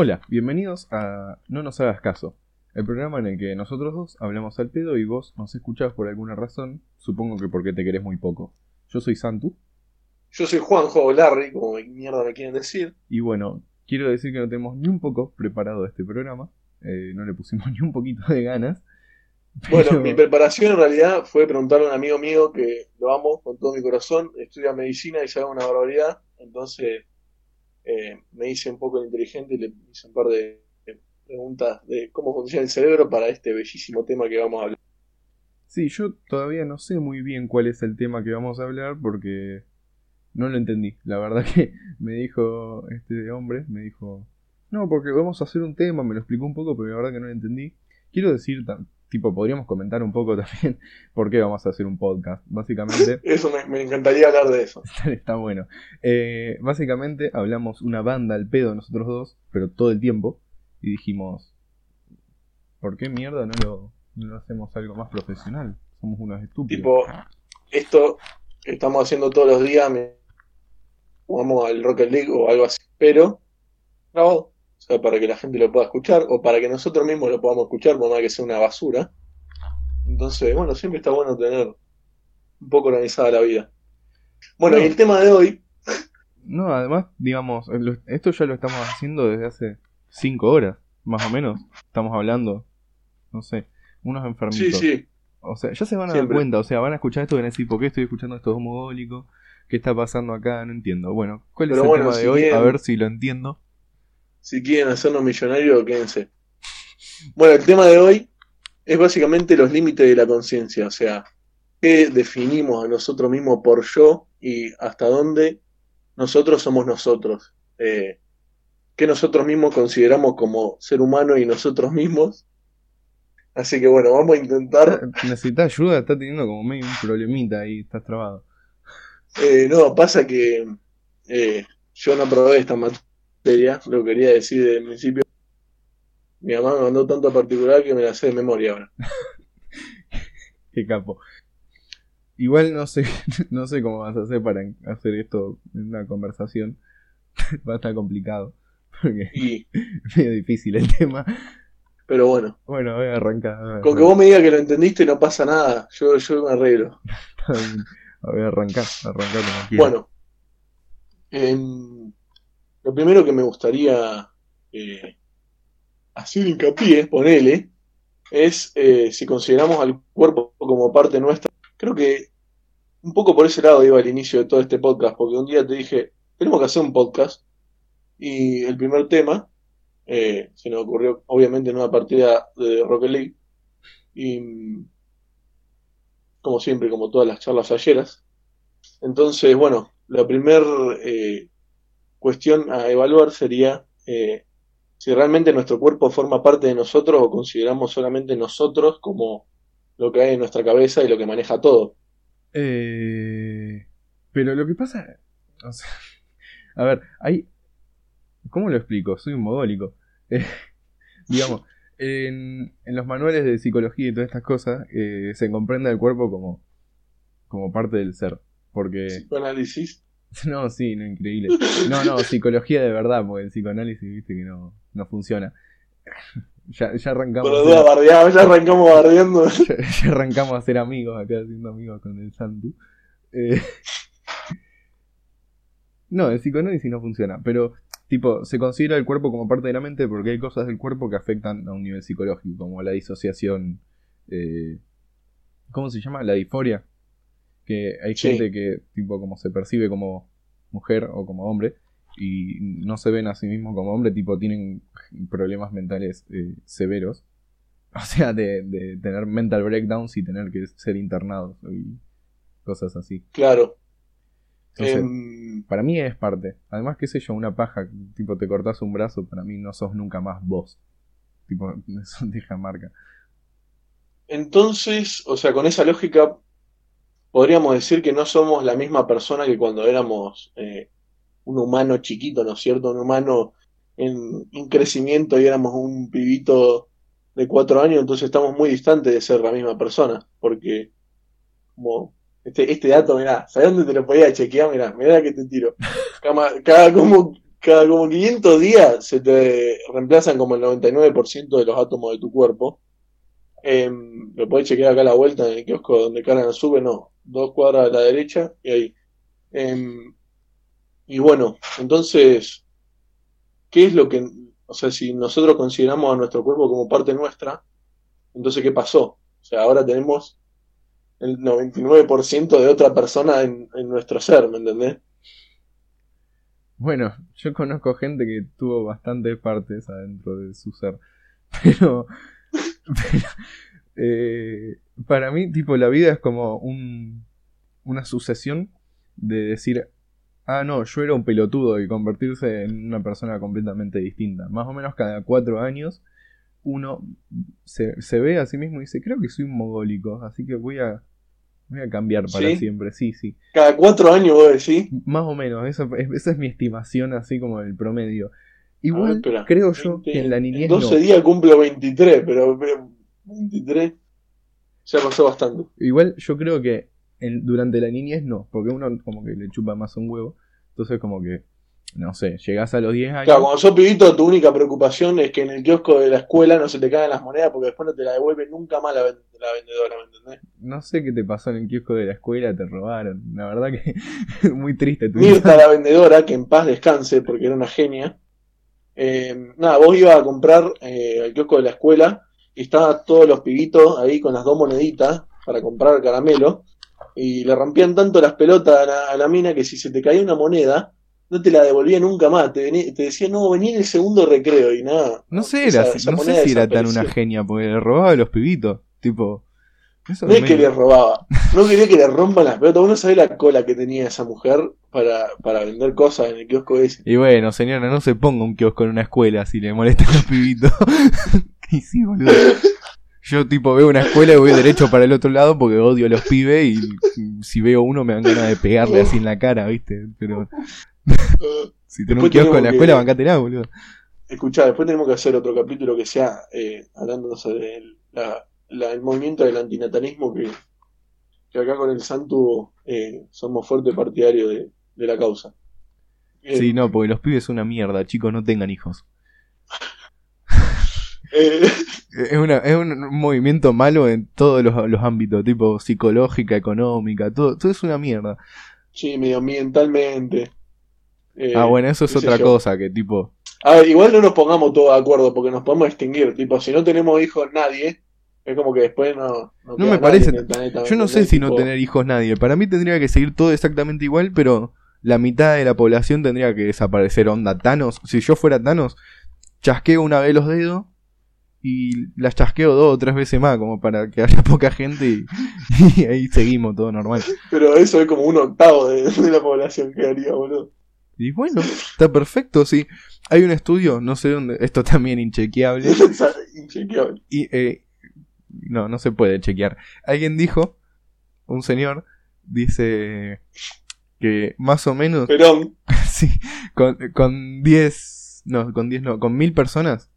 Hola, bienvenidos a No nos hagas caso, el programa en el que nosotros dos hablamos al pedo y vos nos escuchás por alguna razón, supongo que porque te querés muy poco. Yo soy Santu. Yo soy Juanjo o Larry, como mierda me quieren decir. Y bueno, quiero decir que no tenemos ni un poco preparado este programa, eh, no le pusimos ni un poquito de ganas. Bueno, mi preparación en realidad fue preguntarle a un amigo mío que lo amo con todo mi corazón, estudia medicina y sabe una barbaridad, entonces eh, me hice un poco inteligente y le hice un par de preguntas de cómo funciona el cerebro para este bellísimo tema que vamos a hablar. Sí, yo todavía no sé muy bien cuál es el tema que vamos a hablar porque no lo entendí. La verdad que me dijo este hombre, me dijo, no, porque vamos a hacer un tema, me lo explicó un poco, pero la verdad que no lo entendí. Quiero decir, tipo, podríamos comentar un poco también por qué vamos a hacer un podcast. Básicamente... eso me, encantaría hablar de eso. Está, bueno. Eh, básicamente hablamos una banda al pedo nosotros dos, pero todo el tiempo. Y dijimos, ¿por qué mierda no lo, no hacemos algo más profesional? Somos unos estúpidos. Tipo, esto que estamos haciendo todos los días, jugamos al Rocket League o algo así, pero grabado. Sea, para que la gente lo pueda escuchar o para que nosotros mismos lo podamos escuchar, por más que sea una basura. Entonces, bueno, siempre está bueno tener un poco organizada la vida. Bueno, y el tema de hoy. No, además, digamos, esto ya lo estamos haciendo desde hace cinco horas, más o menos. Estamos hablando, no sé, unos enfermitos. Sí, sí. O sea, ya se van a dar cuenta, o sea, van a escuchar esto y van a decir, ¿por qué estoy escuchando esto homogólico? ¿Qué está pasando acá? No entiendo. Bueno, ¿cuál es el tema de hoy? a ver si lo entiendo. Si quieren hacernos millonarios, quédense. Bueno, el tema de hoy es básicamente los límites de la conciencia, o sea, qué definimos a nosotros mismos por yo y hasta dónde nosotros somos nosotros. Eh, que nosotros mismos consideramos como ser humano y nosotros mismos. Así que bueno, vamos a intentar. ¿Necesitas ayuda? Está teniendo como medio un problemita ahí, estás trabado. Eh, no, pasa que eh, yo no probé esta materia, lo quería decir desde el principio. Mi mamá me mandó tanto particular que me la sé de memoria ahora. Qué capo. Igual no sé, no sé cómo vas a hacer para hacer esto en una conversación. Va a estar complicado. y... es medio difícil el tema. Pero bueno. Bueno, voy a arrancar. Con que vos me digas que lo entendiste no pasa nada. Yo, yo me arreglo. a arrancar como Bueno. Lo primero que me gustaría eh, hacer hincapié, ponele, es eh, si consideramos al cuerpo como parte nuestra. Creo que un poco por ese lado iba al inicio de todo este podcast, porque un día te dije, tenemos que hacer un podcast y el primer tema eh, se nos ocurrió, obviamente, en una partida de Rocket League. Y como siempre, como todas las charlas ayeras. Entonces, bueno, la primera eh, cuestión a evaluar sería eh, si realmente nuestro cuerpo forma parte de nosotros o consideramos solamente nosotros como lo que hay en nuestra cabeza y lo que maneja todo. pero lo que pasa, a ver, hay, ¿Cómo lo explico? Soy un modólico. Eh, digamos, en, los manuales de psicología y todas estas cosas eh, se comprende el cuerpo como, como parte del ser. Porque... ¿Psicoanálisis? No, sí, no, increíble. No, no, psicología de verdad, porque el psicoanálisis, viste que no, no funciona. Ya, ya arrancamos. ya arrancamos bardeando. Ya, arrancamos a ser amigos acá, haciendo amigos con el Santu. Eh, no, el psicoanálisis no funciona, pero Tipo, se considera el cuerpo como parte de la mente porque hay cosas del cuerpo que afectan a un nivel psicológico, como la disociación. Eh, ¿Cómo se llama? La disforia. Que hay gente que, tipo, como se percibe como mujer o como hombre y no se ven a sí mismos como hombre, tipo, tienen problemas mentales eh, severos. O sea, de, de tener mental breakdowns y tener que ser internados y cosas así. Claro. Em, para mí es parte. Además, qué sé yo, una paja, tipo te cortas un brazo, para mí no sos nunca más vos. Tipo, eso deja marca. Entonces, o sea, con esa lógica, podríamos decir que no somos la misma persona que cuando éramos eh, un humano chiquito, ¿no es cierto? Un humano en crecimiento y éramos un pibito de cuatro años, entonces estamos muy distantes de ser la misma persona, porque como este, este dato, mirá, ¿sabes dónde te lo podía chequear? Mirá, mirá que te tiro. Cada, como cada como 500 días se te reemplazan como el 99% de los átomos de tu cuerpo. Em, lo podés chequear acá la vuelta en el kiosco donde Caran sube, no, dos cuadras a la derecha y ahí. Em, y bueno, entonces, ¿qué es lo que, o sea, si nosotros consideramos a nuestro cuerpo como parte nuestra, entonces ¿qué pasó? O sea, ahora tenemos el 99% de otra persona en, en nuestro ser, ¿me entendés? Bueno, yo conozco gente que tuvo bastantes partes adentro de su ser. Pero, pero eh, para mí, tipo, la vida es como un, una sucesión de decir, ah, no, yo era un pelotudo y convertirse en una persona completamente distinta. Más o menos cada cuatro años uno se, se ve a sí mismo y dice, creo que soy un mogólico, así que voy a Voy a cambiar para siempre, sí, sí. Cada cuatro años vos decís. Más o menos, esa es mi estimación, así como el promedio. Igual creo yo que en la niñez. En 12 días cumplo 23, pero 23 ya pasó bastante. Igual yo creo que durante la niñez no, porque uno como que le chupa más un huevo. Entonces, como que no sé, llegás a los 10 años. Claro, cuando sos pibito, tu única preocupación es que en el kiosco de la escuela no se te caigan las monedas porque después no te la devuelve nunca más la, vendedora, ¿me entendés? No sé qué te pasó en el kiosco de la escuela, te robaron. La verdad que es muy triste. Tu Mirta, la vendedora, que en paz descanse porque era una genia. Eh, nada, vos ibas a comprar eh, al kiosco de la escuela y estaban todos los pibitos ahí con las dos moneditas para comprar caramelo y le rompían tanto las pelotas a la mina que si se te caía una moneda no te la devolvía nunca más. Te, te decía, no, vení en el segundo recreo y nada. No sé, era, no sé si era tan una genia, porque le robaba a los pibitos. Tipo. No es que le robaba, no quería que le rompan las pelotas. Uno sabe la cola que tenía esa mujer para, para vender cosas en el kiosco ese. Y bueno, señora, no se ponga un kiosco en una escuela si le molestan los pibitos. y sí, boludo. Yo tipo veo una escuela y voy derecho para el otro lado porque odio a los pibes y si veo uno me dan ganas de pegarle así en la cara, ¿viste? Pero si tenés un kiosco en la escuela, bancátela, boludo. Escuchá, después tenemos que hacer otro capítulo que sea eh, hablando sobre el, movimiento del antinatalismo que, acá con el Santu eh, somos fuertes partidarios de, la causa. sí, no, porque los pibes son una mierda, chicos, no tengan hijos. Eh, es, es un movimiento malo en todos los, los, ámbitos, tipo psicológica, económica, todo, todo es una mierda. Sí, medioambientalmente. Eh, ah, bueno, eso es otra cosa, que tipo... A ver, igual no nos pongamos todos de acuerdo porque nos podemos extinguir. Tipo, si no tenemos hijos nadie, es como que después no... No, me parece... yo no sé si no tener hijos nadie. Para mí tendría que seguir todo exactamente igual, pero la mitad de la población tendría que desaparecer. Onda, Thanos. Si yo fuera Thanos, chasqueo una vez los dedos y las chasqueo dos o tres veces más, como para que haya poca gente y, ahí seguimos, todo normal. Pero eso es como un octavo de, de la población que haría, boludo. Y bueno, está perfecto, sí. Hay un estudio, no sé dónde, esto también inchequeable. inchequeable. Y, eh, no, no se puede chequear. Alguien dijo, un señor, dice que más o menos... Perón. sí, con 10, no, con 10 no, con mil personas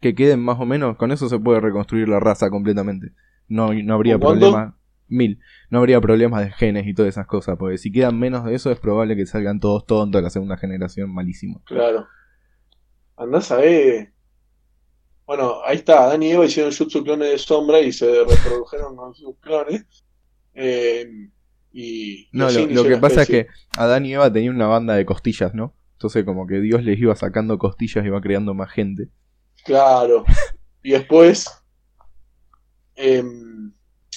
que queden más o menos, con eso se puede reconstruir la raza completamente. No, no habría problema mil. No habría problemas de genes y todas esas cosas, porque si quedan menos de eso es probable que salgan todos tontos de la segunda generación malísimo. Claro. Andás a ver. Bueno, ahí está, Adán y Eva hicieron jutsu clones de sombra y se reprodujeron con sus clones. Eh, y, no, lo, que pasa es que Adán y Eva tenían una banda de costillas, ¿no? Entonces como que Dios les iba sacando costillas y iba creando más gente. Claro. y después... Eh,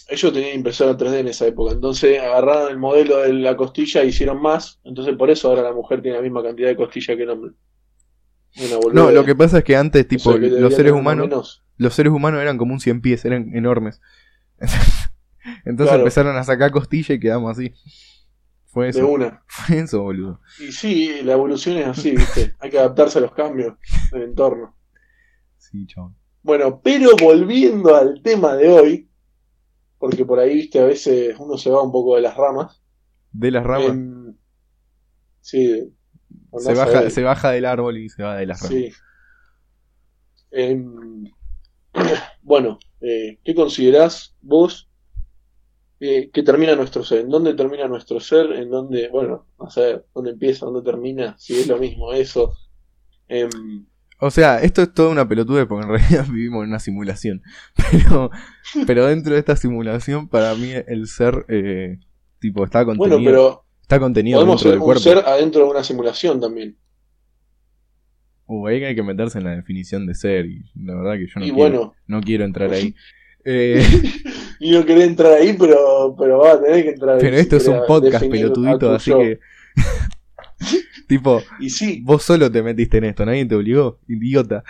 ellos tenían impresora 3D en esa época, entonces agarraron el modelo de la costilla e hicieron más, entonces por eso ahora la mujer tiene la misma cantidad de costilla que el hombre. No, lo que pasa es que antes, tipo, los seres humanos, los seres humanos eran como un 100 pies, eran enormes. entonces empezaron a sacar costilla y quedamos así. Fue eso. De una. Fue eso, boludo. Y sí, la evolución es así, ¿viste? Hay que adaptarse a los cambios del entorno. Sí, chao. Bueno, pero volviendo al tema de hoy, porque por ahí, viste, a veces uno se va un poco de las ramas. ¿De las ramas? Em, sí. Se baja, se baja del árbol y se va de las ramas. Sí. Em, bueno, eh, ¿qué considerás vos eh, que termina nuestro ser. ¿En dónde termina nuestro ser? ¿En dónde, bueno, no sé, dónde empieza, dónde termina? Si es lo mismo eso. Em, O sea, esto es toda una pelotude porque en realidad vivimos en una simulación. Pero, pero dentro de esta simulación, para mí el ser, eh, tipo, está contenido, bueno, pero está contenido podemos dentro ser del un cuerpo. ser adentro de una simulación también. Uh, ahí hay que meterse en la definición de ser y la verdad que yo no, y quiero, bueno, no quiero entrar ahí. Eh, y no querés entrar ahí, pero, pero vas a tener que entrar ahí. pero si esto es un podcast pelotudito, tu así que... tipo, Y sí, vos solo te metiste en esto, nadie te obligó, idiota.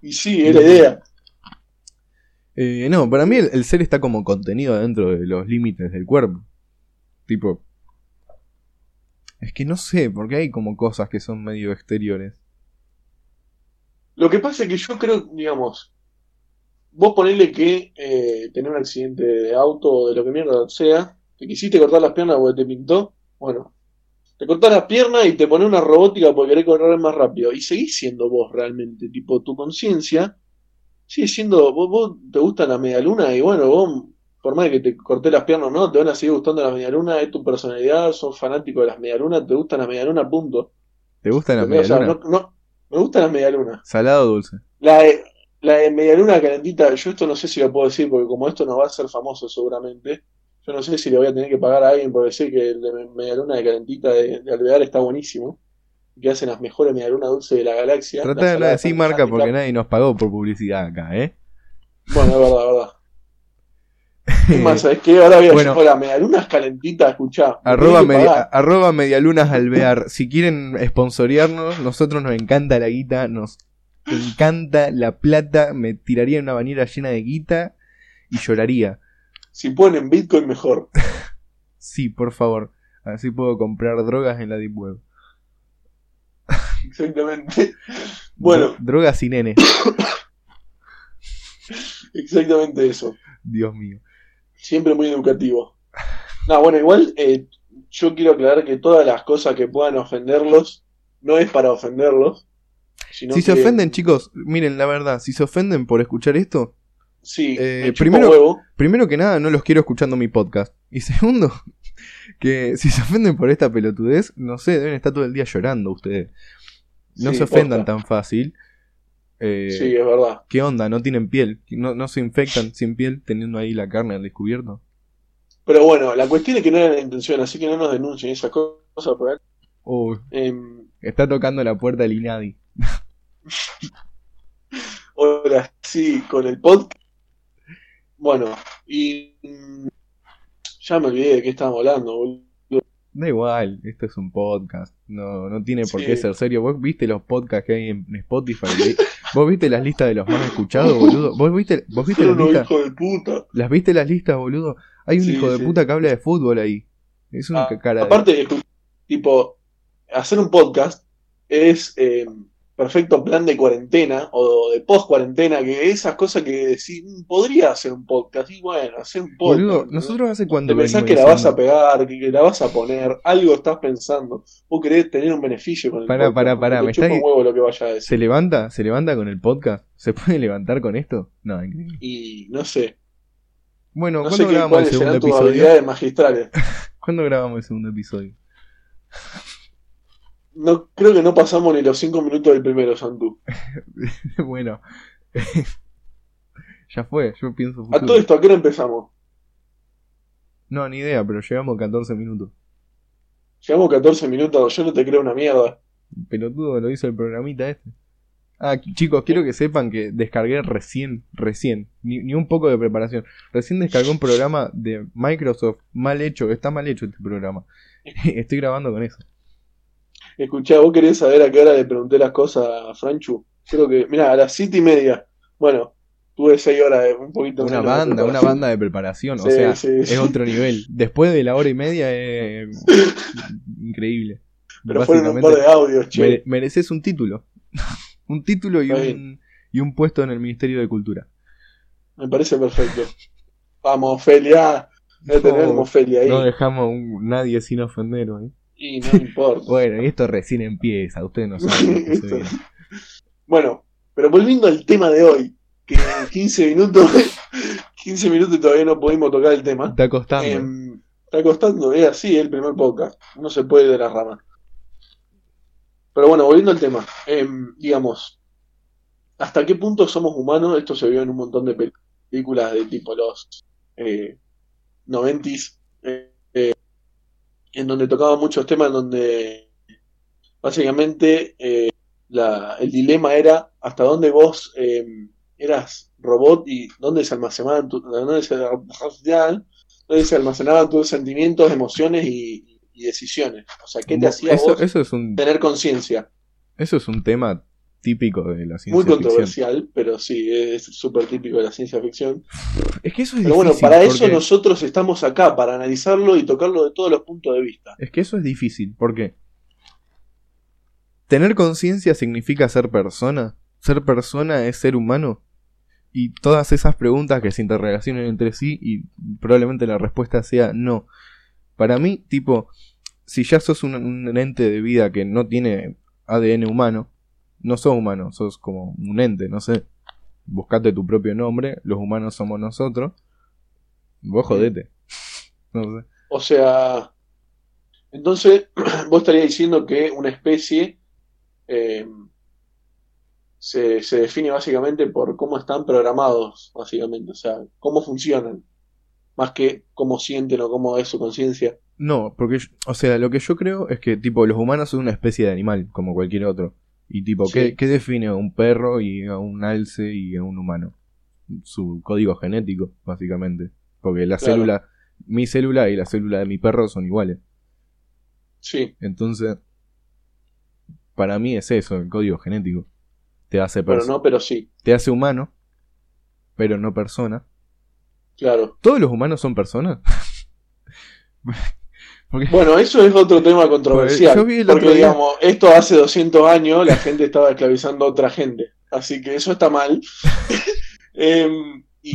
y sí, es la idea. Eh, no, para mí el, el ser está como contenido dentro de los límites del cuerpo. Tipo. Es que no sé, porque hay como cosas que son medio exteriores. Lo que pasa es que yo creo, digamos, vos ponele que eh, tenés un accidente de auto o de lo que mierda sea, te quisiste cortar las piernas porque te pintó, bueno, te cortás las piernas y te pones una robótica porque querés correr más rápido. Y seguís siendo vos realmente, tipo, tu conciencia sigue siendo, vos, vos te gusta la media luna y bueno, vos, por más que te corté las piernas no, te van a seguir gustando las media luna, es tu personalidad, sos fanático de las media lunas, te gusta la media luna, punto. ¿Te gusta la ¿Entendés? media O sea, no, no, me gusta la media luna. Salado o dulce. La de, la de Medialuna Calentita, yo esto no sé si lo puedo decir, porque como esto no va a ser famoso seguramente, yo no sé si le voy a tener que pagar a alguien, porque sé que el de Medialuna de Calentita de, de Alvear está buenísimo, que hacen las mejores Medialunas dulces de la galaxia. Trata Las de decir están marca porque nadie nos pagó por publicidad acá, ¿eh? Bueno, es verdad, es verdad. Es más, ¿sabes qué? Ahora voy a Bueno. las Medialunas Calentitas, escuchá. Arroba, media- arroba medialunas alvear. Si quieren sponsorearnos, nosotros nos encanta la guita, nos encanta la plata. Me tiraría en una bañera llena de guita y lloraría. Si ponen Bitcoin, mejor. Sí, por favor. Así puedo comprar drogas en la Deep Web. Exactamente. Bueno, Dro- drogas y nene. exactamente eso. Dios mío. Siempre muy educativo. No, bueno, igual eh, yo quiero aclarar que todas las cosas que puedan ofenderlos no es para ofenderlos. Sino Si se ofenden, chicos, miren, la verdad, si se ofenden por escuchar esto, Sí, eh, primero- huevo. primero que nada, no los quiero escuchando mi podcast. Y segundo, que si se ofenden por esta pelotudez, no sé, deben estar todo el día llorando ustedes. No Sí, se ofendan posta. tan fácil. Eh, Sí, es verdad. ¿Qué onda? ¿No tienen piel? ¿No, ¿No se infectan sin piel teniendo ahí la carne al descubierto? Pero bueno, la cuestión es que no era la intención, así que no nos denuncien esas cosas. Por. Oh, Em, está tocando la puerta del Inadi. ahora sí, con el podcast. Bueno, y mm, ya me olvidé de qué estábamos hablando, boludo. Da igual, esto es un podcast. No, no tiene por Sí. qué ser serio. ¿Vos viste los podcasts que hay en Spotify? ¿Vos viste las listas de los más escuchados, boludo? ¿Vos viste, vos viste las listas? hijos de puta. ¿Las viste las listas, boludo? Hay un Sí, hijo de sí. puta que habla de fútbol ahí. Es una Ah, cara de... Aparte, escu- tipo, hacer un podcast es eh, perfecto plan de cuarentena o de post cuarentena, que esas cosas que decís, "Mm, podría hacer un podcast, y bueno, hacer un podcast. Nosotros hace cuánto Te pensás que la vas a pegar, que, la vas a poner, algo estás pensando, vos querés tener un beneficio con el Pará, podcast, pará, pará, me está- un huevo lo que vaya a decir. ¿Se levanta? ¿Se levanta con el podcast? ¿Se puede levantar con esto? No, increíble. Y no sé, Bueno, no sé ¿cuándo qué, grabamos el segundo tus episodio? habilidades magistrales. ¿Cuándo grabamos el segundo episodio? No, creo que no pasamos ni los cinco minutos del primero, Santu. bueno. ya fue, yo pienso A futuro. todo esto, ¿a qué hora empezamos? No, ni idea, pero llevamos 14 minutos. Llevamos 14 minutos, yo no te creo una mierda. Pelotudo lo hizo el programita este. Ah, chicos, quiero que sepan que descargué recién, recién, ni, ni un poco de preparación. Recién descargué un programa de Microsoft mal hecho, está mal hecho este programa. Estoy grabando con eso. Escuchá, ¿vos querés saber a qué hora le pregunté las cosas a Franchu? Creo que, mira, a las siete y media. Bueno, tuve seis horas, de- un poquito Una banda, una banda de preparación, o sea, sí, es sí. otro nivel. Después de la hora y media es increíble. Pero fueron un par de audios, che. mere- mereces un título. un título y un, y un puesto en el Ministerio de Cultura. Me parece perfecto. Vamos, Ofelia. A No, como Ofelia ahí. No dejamos un- nadie sin ofender hoy. Y no importa. Bueno, y esto recién empieza, ustedes no saben. Bueno, pero volviendo al tema de hoy, que en 15 minutos, 15 minutos y todavía no pudimos tocar el tema. Está costando. Em, está costando, es así el primer podcast. No se puede de la rama. Pero bueno, volviendo al tema. Em, digamos, ¿hasta qué punto somos humanos? Esto se vio en un montón de películas de tipo los eh, 90s, eh, eh, en donde tocaba muchos temas en donde básicamente eh, la, el dilema era hasta dónde vos em, eras robot y dónde se almacenaban, tu, dónde se, dónde se almacenaban tus sentimientos, emociones y, y decisiones. O sea, ¿qué te hacía eso, vos eso es un, tener conciencia? eso es un tema típico de la ciencia Muy ficción. controversial, pero sí, es súper típico de la ciencia ficción. Es que eso es Pero bueno, para eso nosotros estamos acá, para analizarlo y tocarlo de todos los puntos de vista. Es que eso es difícil, porque tener conciencia significa ser persona. Ser persona es ser humano. Y todas esas preguntas que se interrelacionan entre sí y probablemente la respuesta sea no. Para mí, tipo, si ya sos un, un ente de vida que no tiene ADN humano, no sos humano, sos como un ente, no sé. Buscate tu propio nombre, los humanos somos nosotros. Vos jodete. No sé. O sea, entonces vos estarías diciendo que una especie eh, se, se define básicamente por cómo están programados, básicamente, o sea, cómo funcionan, más que cómo sienten o cómo es su conciencia. No, porque, o sea, lo que yo creo es que, tipo, los humanos son una especie de animal, como cualquier otro. Y, tipo, ¿qué, Sí. qué define a un perro y a un alce y a un humano? Su código genético, básicamente. Porque la Claro. célula, mi célula y la célula de mi perro son iguales. Sí, Entonces, para mí es eso, el código genético. Te hace, pero perso- no, pero sí, te hace humano, pero no persona. claro. ¿Todos los humanos son personas? Porque- Bueno, eso es otro tema controversial. Yo vi el porque, día- digamos, esto hace 200 años la gente estaba esclavizando a otra gente. Así que eso está mal. Em, y,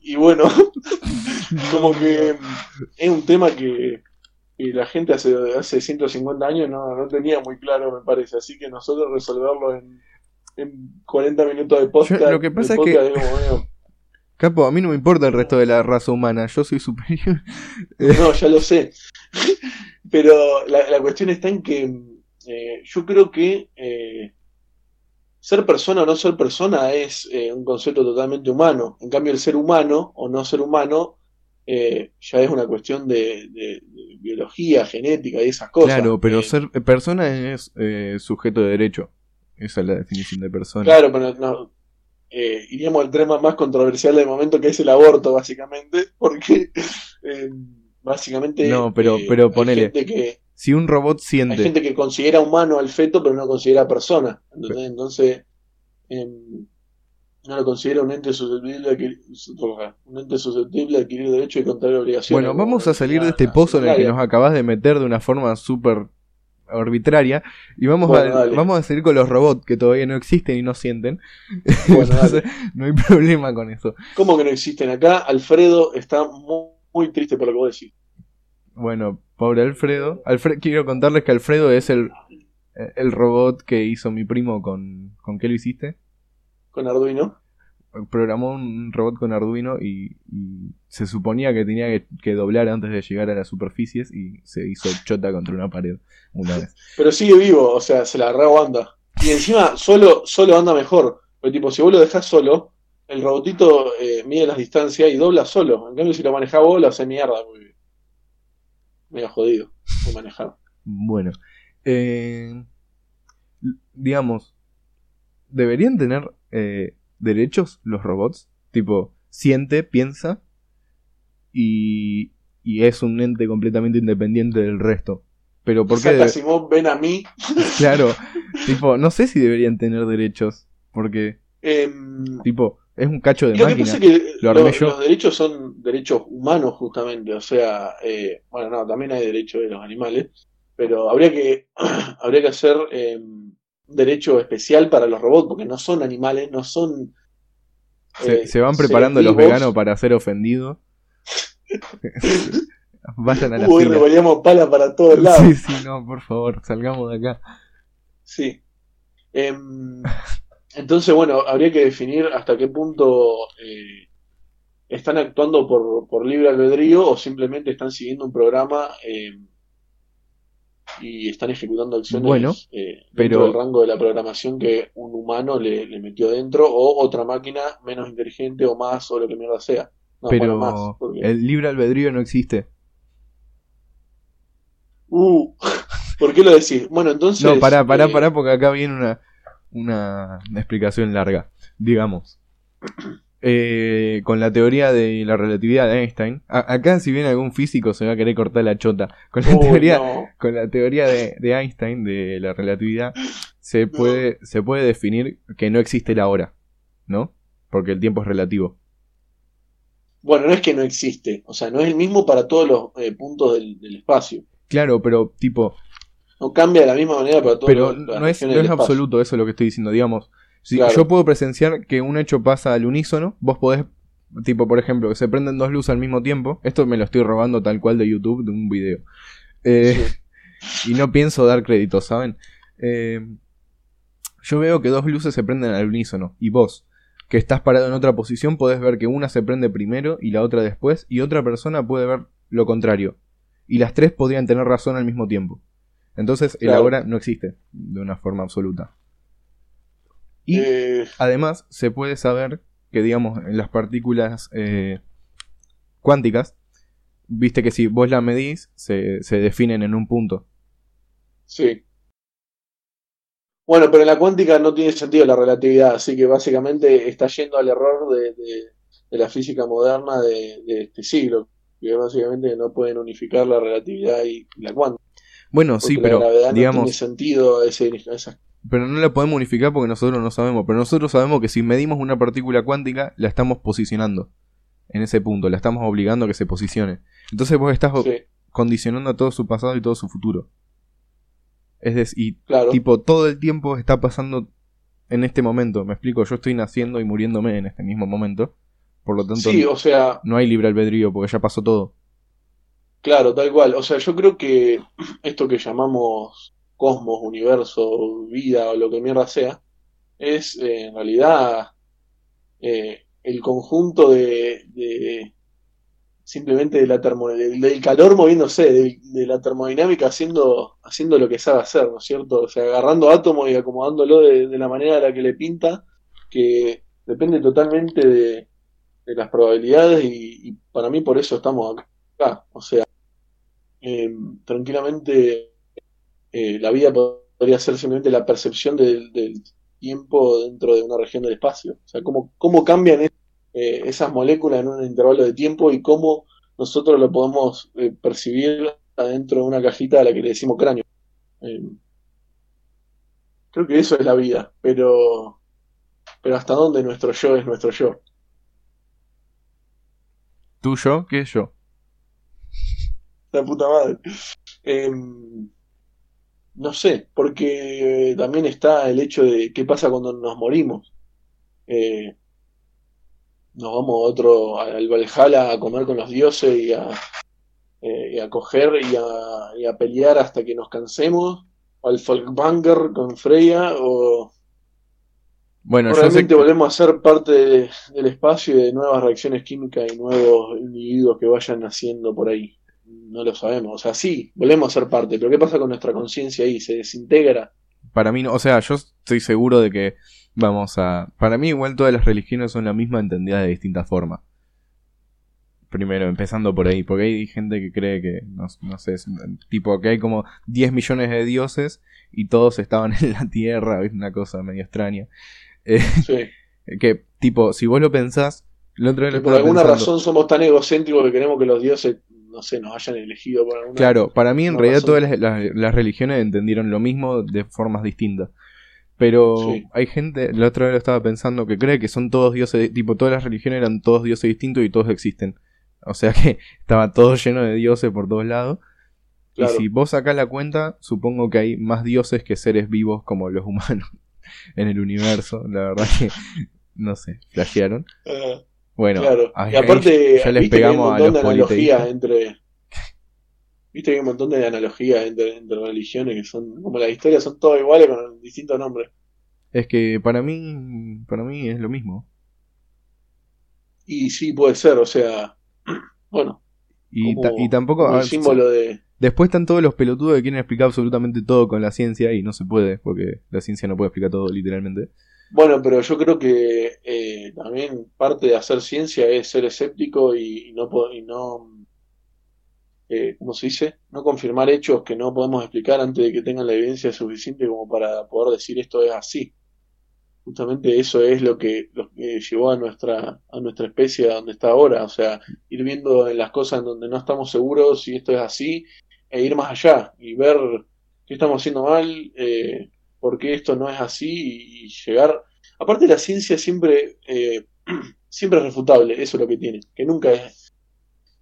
y bueno, como que es un tema que, que la gente hace, hace 150 años no, no tenía muy claro, me parece. Así que nosotros resolverlo en, en 40 minutos de podcast. Yo- lo que pasa es que- Capo, a mí no me importa el resto de la raza humana, yo soy superior. No, ya lo sé. Pero la, la cuestión está en que eh, yo creo que eh, ser persona o no ser persona es eh, un concepto totalmente humano. En cambio, el ser humano o no ser humano ya es una cuestión de, de- de biología, genética y esas cosas. Claro, pero ser persona es eh, sujeto de derecho. Esa es la definición de persona. Claro, pero no, eh, iríamos al tema más controversial del momento que es el aborto, básicamente, porque eh, básicamente No, pero- eh, pero hay ponele. que Si un robot Hay siente, gente que considera humano al feto, pero no considera persona. Entonces, em, no lo considera un ente susceptible de adquirir, un ente susceptible de adquirir derechos y contraer obligaciones. bueno, vamos a salir de este pozo en el que nos acabas de meter de una forma súper arbitraria y vamos Bueno, a dale. vamos a seguir con los robots que todavía no existen y no sienten. Bueno, Entonces, no hay problema con eso. ¿Cómo que no existen acá? Alfredo está muy, muy triste por lo que vos decís. Bueno, pobre Alfredo. Alfred, quiero contarles que Alfredo es el, el robot que hizo mi primo con... ¿Con qué lo hiciste? Con Arduino. Programó un robot con Arduino y, y se suponía que tenía que, que doblar antes de llegar a las superficies y se hizo chota contra una pared una vez. Pero sigue vivo, o sea, se la reaguanta. Y encima solo, solo anda mejor. Pero tipo, si vos lo dejás solo, el robotito eh, mide las distancias y dobla solo. En cambio, si lo manejás vos, lo hace mierda. Porque... Medio jodido de manejar. Bueno, eh, digamos, ¿deberían tener eh, derechos los robots? Tipo, siente, piensa y, y es un ente completamente independiente del resto. Pero ¿por qué? Saca de- Simón, ven a mí. Claro, tipo, no sé si deberían tener derechos, porque, Em, tipo, es un cacho de lo que máquina. pasa es que Lo armé los, yo. los derechos son derechos humanos, justamente. O sea, eh, bueno, no, también hay derechos de los animales. Pero habría que, habría que hacer em, derecho especial para los robots, porque no son animales, no son. Se, eh, se van preparando los veganos para ser ofendidos. Vayan a la Uy, fila. revolvíamos pala para todos lados. Sí, sí, no, por favor, salgamos de acá. Sí. Em, entonces, bueno, habría que definir hasta qué punto eh, están actuando por, por libre albedrío o simplemente están siguiendo un programa eh, y están ejecutando acciones Bueno, eh, pero- dentro del rango de la programación que un humano le, le metió dentro o otra máquina menos inteligente o más o lo que mierda sea. No, Pero bueno, más, porque- el libre albedrío no existe. Uh, ¿por qué lo decís? Bueno, entonces... No, pará, pará, eh, pará, porque acá viene una, una explicación larga. Digamos. Eh, con la teoría de la relatividad de Einstein. a- acá, si viene algún físico, se va a querer cortar la chota. Con la teoría, no. con la teoría de, de Einstein de la relatividad, se puede, se puede definir que no existe la hora. ¿No? Porque el tiempo es relativo. Bueno, no es que no existe, o sea, no es el mismo para todos los eh, puntos del, del espacio. Claro, pero tipo, No cambia de la misma manera para todos pero los, las no es, no es espacio. absoluto eso lo que estoy diciendo, digamos. Si Claro. yo puedo presenciar que un hecho pasa al unísono, vos podés, tipo, por ejemplo, que se prenden dos luces al mismo tiempo. Esto me lo estoy robando tal cual de YouTube, de un video. Eh, y no pienso dar crédito, ¿saben? Eh, yo veo que dos luces se prenden al unísono. Y vos, que estás parado en otra posición, podés ver que una se prende primero y la otra después. Y otra persona puede ver lo contrario. Y las tres podrían tener razón al mismo tiempo. Entonces, el Claro. ahora no existe de una forma absoluta. Y Eh, además, se puede saber que, digamos, en las partículas eh, cuánticas, viste que si vos la medís, se, se definen en un punto. sí. Bueno, pero en la cuántica no tiene sentido la relatividad, así que básicamente está yendo al error de, de- de la física moderna de, de este siglo, que básicamente no pueden unificar la relatividad y la cuántica. Bueno, sí, porque pero la gravedad no tiene digamos, sentido ese, esas pero no la podemos unificar porque nosotros no sabemos. Pero nosotros sabemos que si medimos una partícula cuántica, la estamos posicionando en ese punto, la estamos obligando a que se posicione. Entonces vos estás Sí, condicionando a todo su pasado y todo su futuro. Es decir, y claro. tipo, todo el tiempo está pasando en este momento. Me explico, yo estoy naciendo y muriéndome en este mismo momento. Por lo tanto, Sí, o sea, no hay libre albedrío porque ya pasó todo. Claro, tal cual. O sea, yo creo que esto que llamamos cosmos, universo, vida o lo que mierda sea, es eh, en realidad eh, el conjunto de, simplemente de la termo, del, calor moviéndose, de, la termodinámica haciendo, haciendo lo que sabe hacer, ¿no es cierto? O sea, agarrando átomos y acomodándolo de, la manera a la que le pinta, que depende totalmente de, las probabilidades y, para mí por eso estamos acá. O sea, eh, tranquilamente eh, la vida podría ser simplemente la percepción del, del tiempo dentro de una región del espacio. O sea, cómo, cómo cambian es- eh, esas moléculas en un intervalo de tiempo y cómo nosotros lo podemos eh, percibir adentro de una cajita a la que le decimos cráneo. Creo que eso es la vida, pero, pero hasta dónde nuestro yo es nuestro yo. ¿Tú, yo? ¿Qué es yo? La puta madre. No sé, porque también está el hecho de qué pasa cuando nos morimos. Eh, nos vamos a otro, al Valhalla a comer con los dioses y a, eh, y a coger y a, y a pelear hasta que nos cansemos. O al Folkvanger con Freya, o Bueno, realmente que- volvemos a ser parte de- del espacio y de nuevas reacciones químicas y nuevos individuos que vayan naciendo por ahí. No lo sabemos. O sea, sí, volvemos a ser parte, pero ¿qué pasa con nuestra conciencia ahí? ¿Se desintegra? para mí no, o sea, yo estoy seguro de que vamos a... Para mí igual todas las religiones son la misma entendidas de distintas formas. Primero, empezando por ahí, porque hay gente que cree que, no, no sé, es un- tipo que hay como 10 millones de dioses y todos estaban en la tierra, es una cosa medio extraña. Eh, Sí. que, tipo, si vos lo pensás, lo Que por alguna pensando. razón somos tan egocéntricos que queremos que los dioses, no sé, nos hayan elegido por alguna Claro, para mí en realidad razón. todas las, las- las religiones entendieron lo mismo de formas distintas. Pero Sí. hay gente, la otra vez lo estaba pensando, que cree que son todos dioses, tipo todas las religiones eran todos dioses distintos y todos existen. O sea que estaba todo lleno de dioses por todos lados. Claro. Y si vos sacás la cuenta, supongo que hay más dioses que seres vivos como los humanos en el universo. La verdad que, no sé, flashearon. Ah, Bueno, claro. y aparte, ya les viste que hay un pegamos a montón los de analogías entre. Viste que hay un montón de analogías entre, entre religiones que son, como las historias son todas iguales con distintos nombres. Es que para mí, para mí es lo mismo. Y sí, puede ser, o sea, bueno. Y, ta- y tampoco... ver, símbolo de... Después están todos los pelotudos que quieren explicar absolutamente todo con la ciencia y no se puede, porque la ciencia no puede explicar todo literalmente. Bueno, pero yo creo que eh, también parte de hacer ciencia es ser escéptico y, no, y no eh, ¿cómo se dice? No confirmar hechos que no podemos explicar antes de que tengan la evidencia suficiente como para poder decir esto es así. Justamente eso es lo que, lo que llevó a nuestra, a nuestra especie a donde está ahora. O sea, ir viendo en las cosas en donde no estamos seguros si esto es así e ir más allá y ver qué estamos haciendo mal, eh, por qué esto no es así y, llegar. Aparte, la ciencia siempre, eh, siempre es refutable, eso es lo que tiene, que nunca es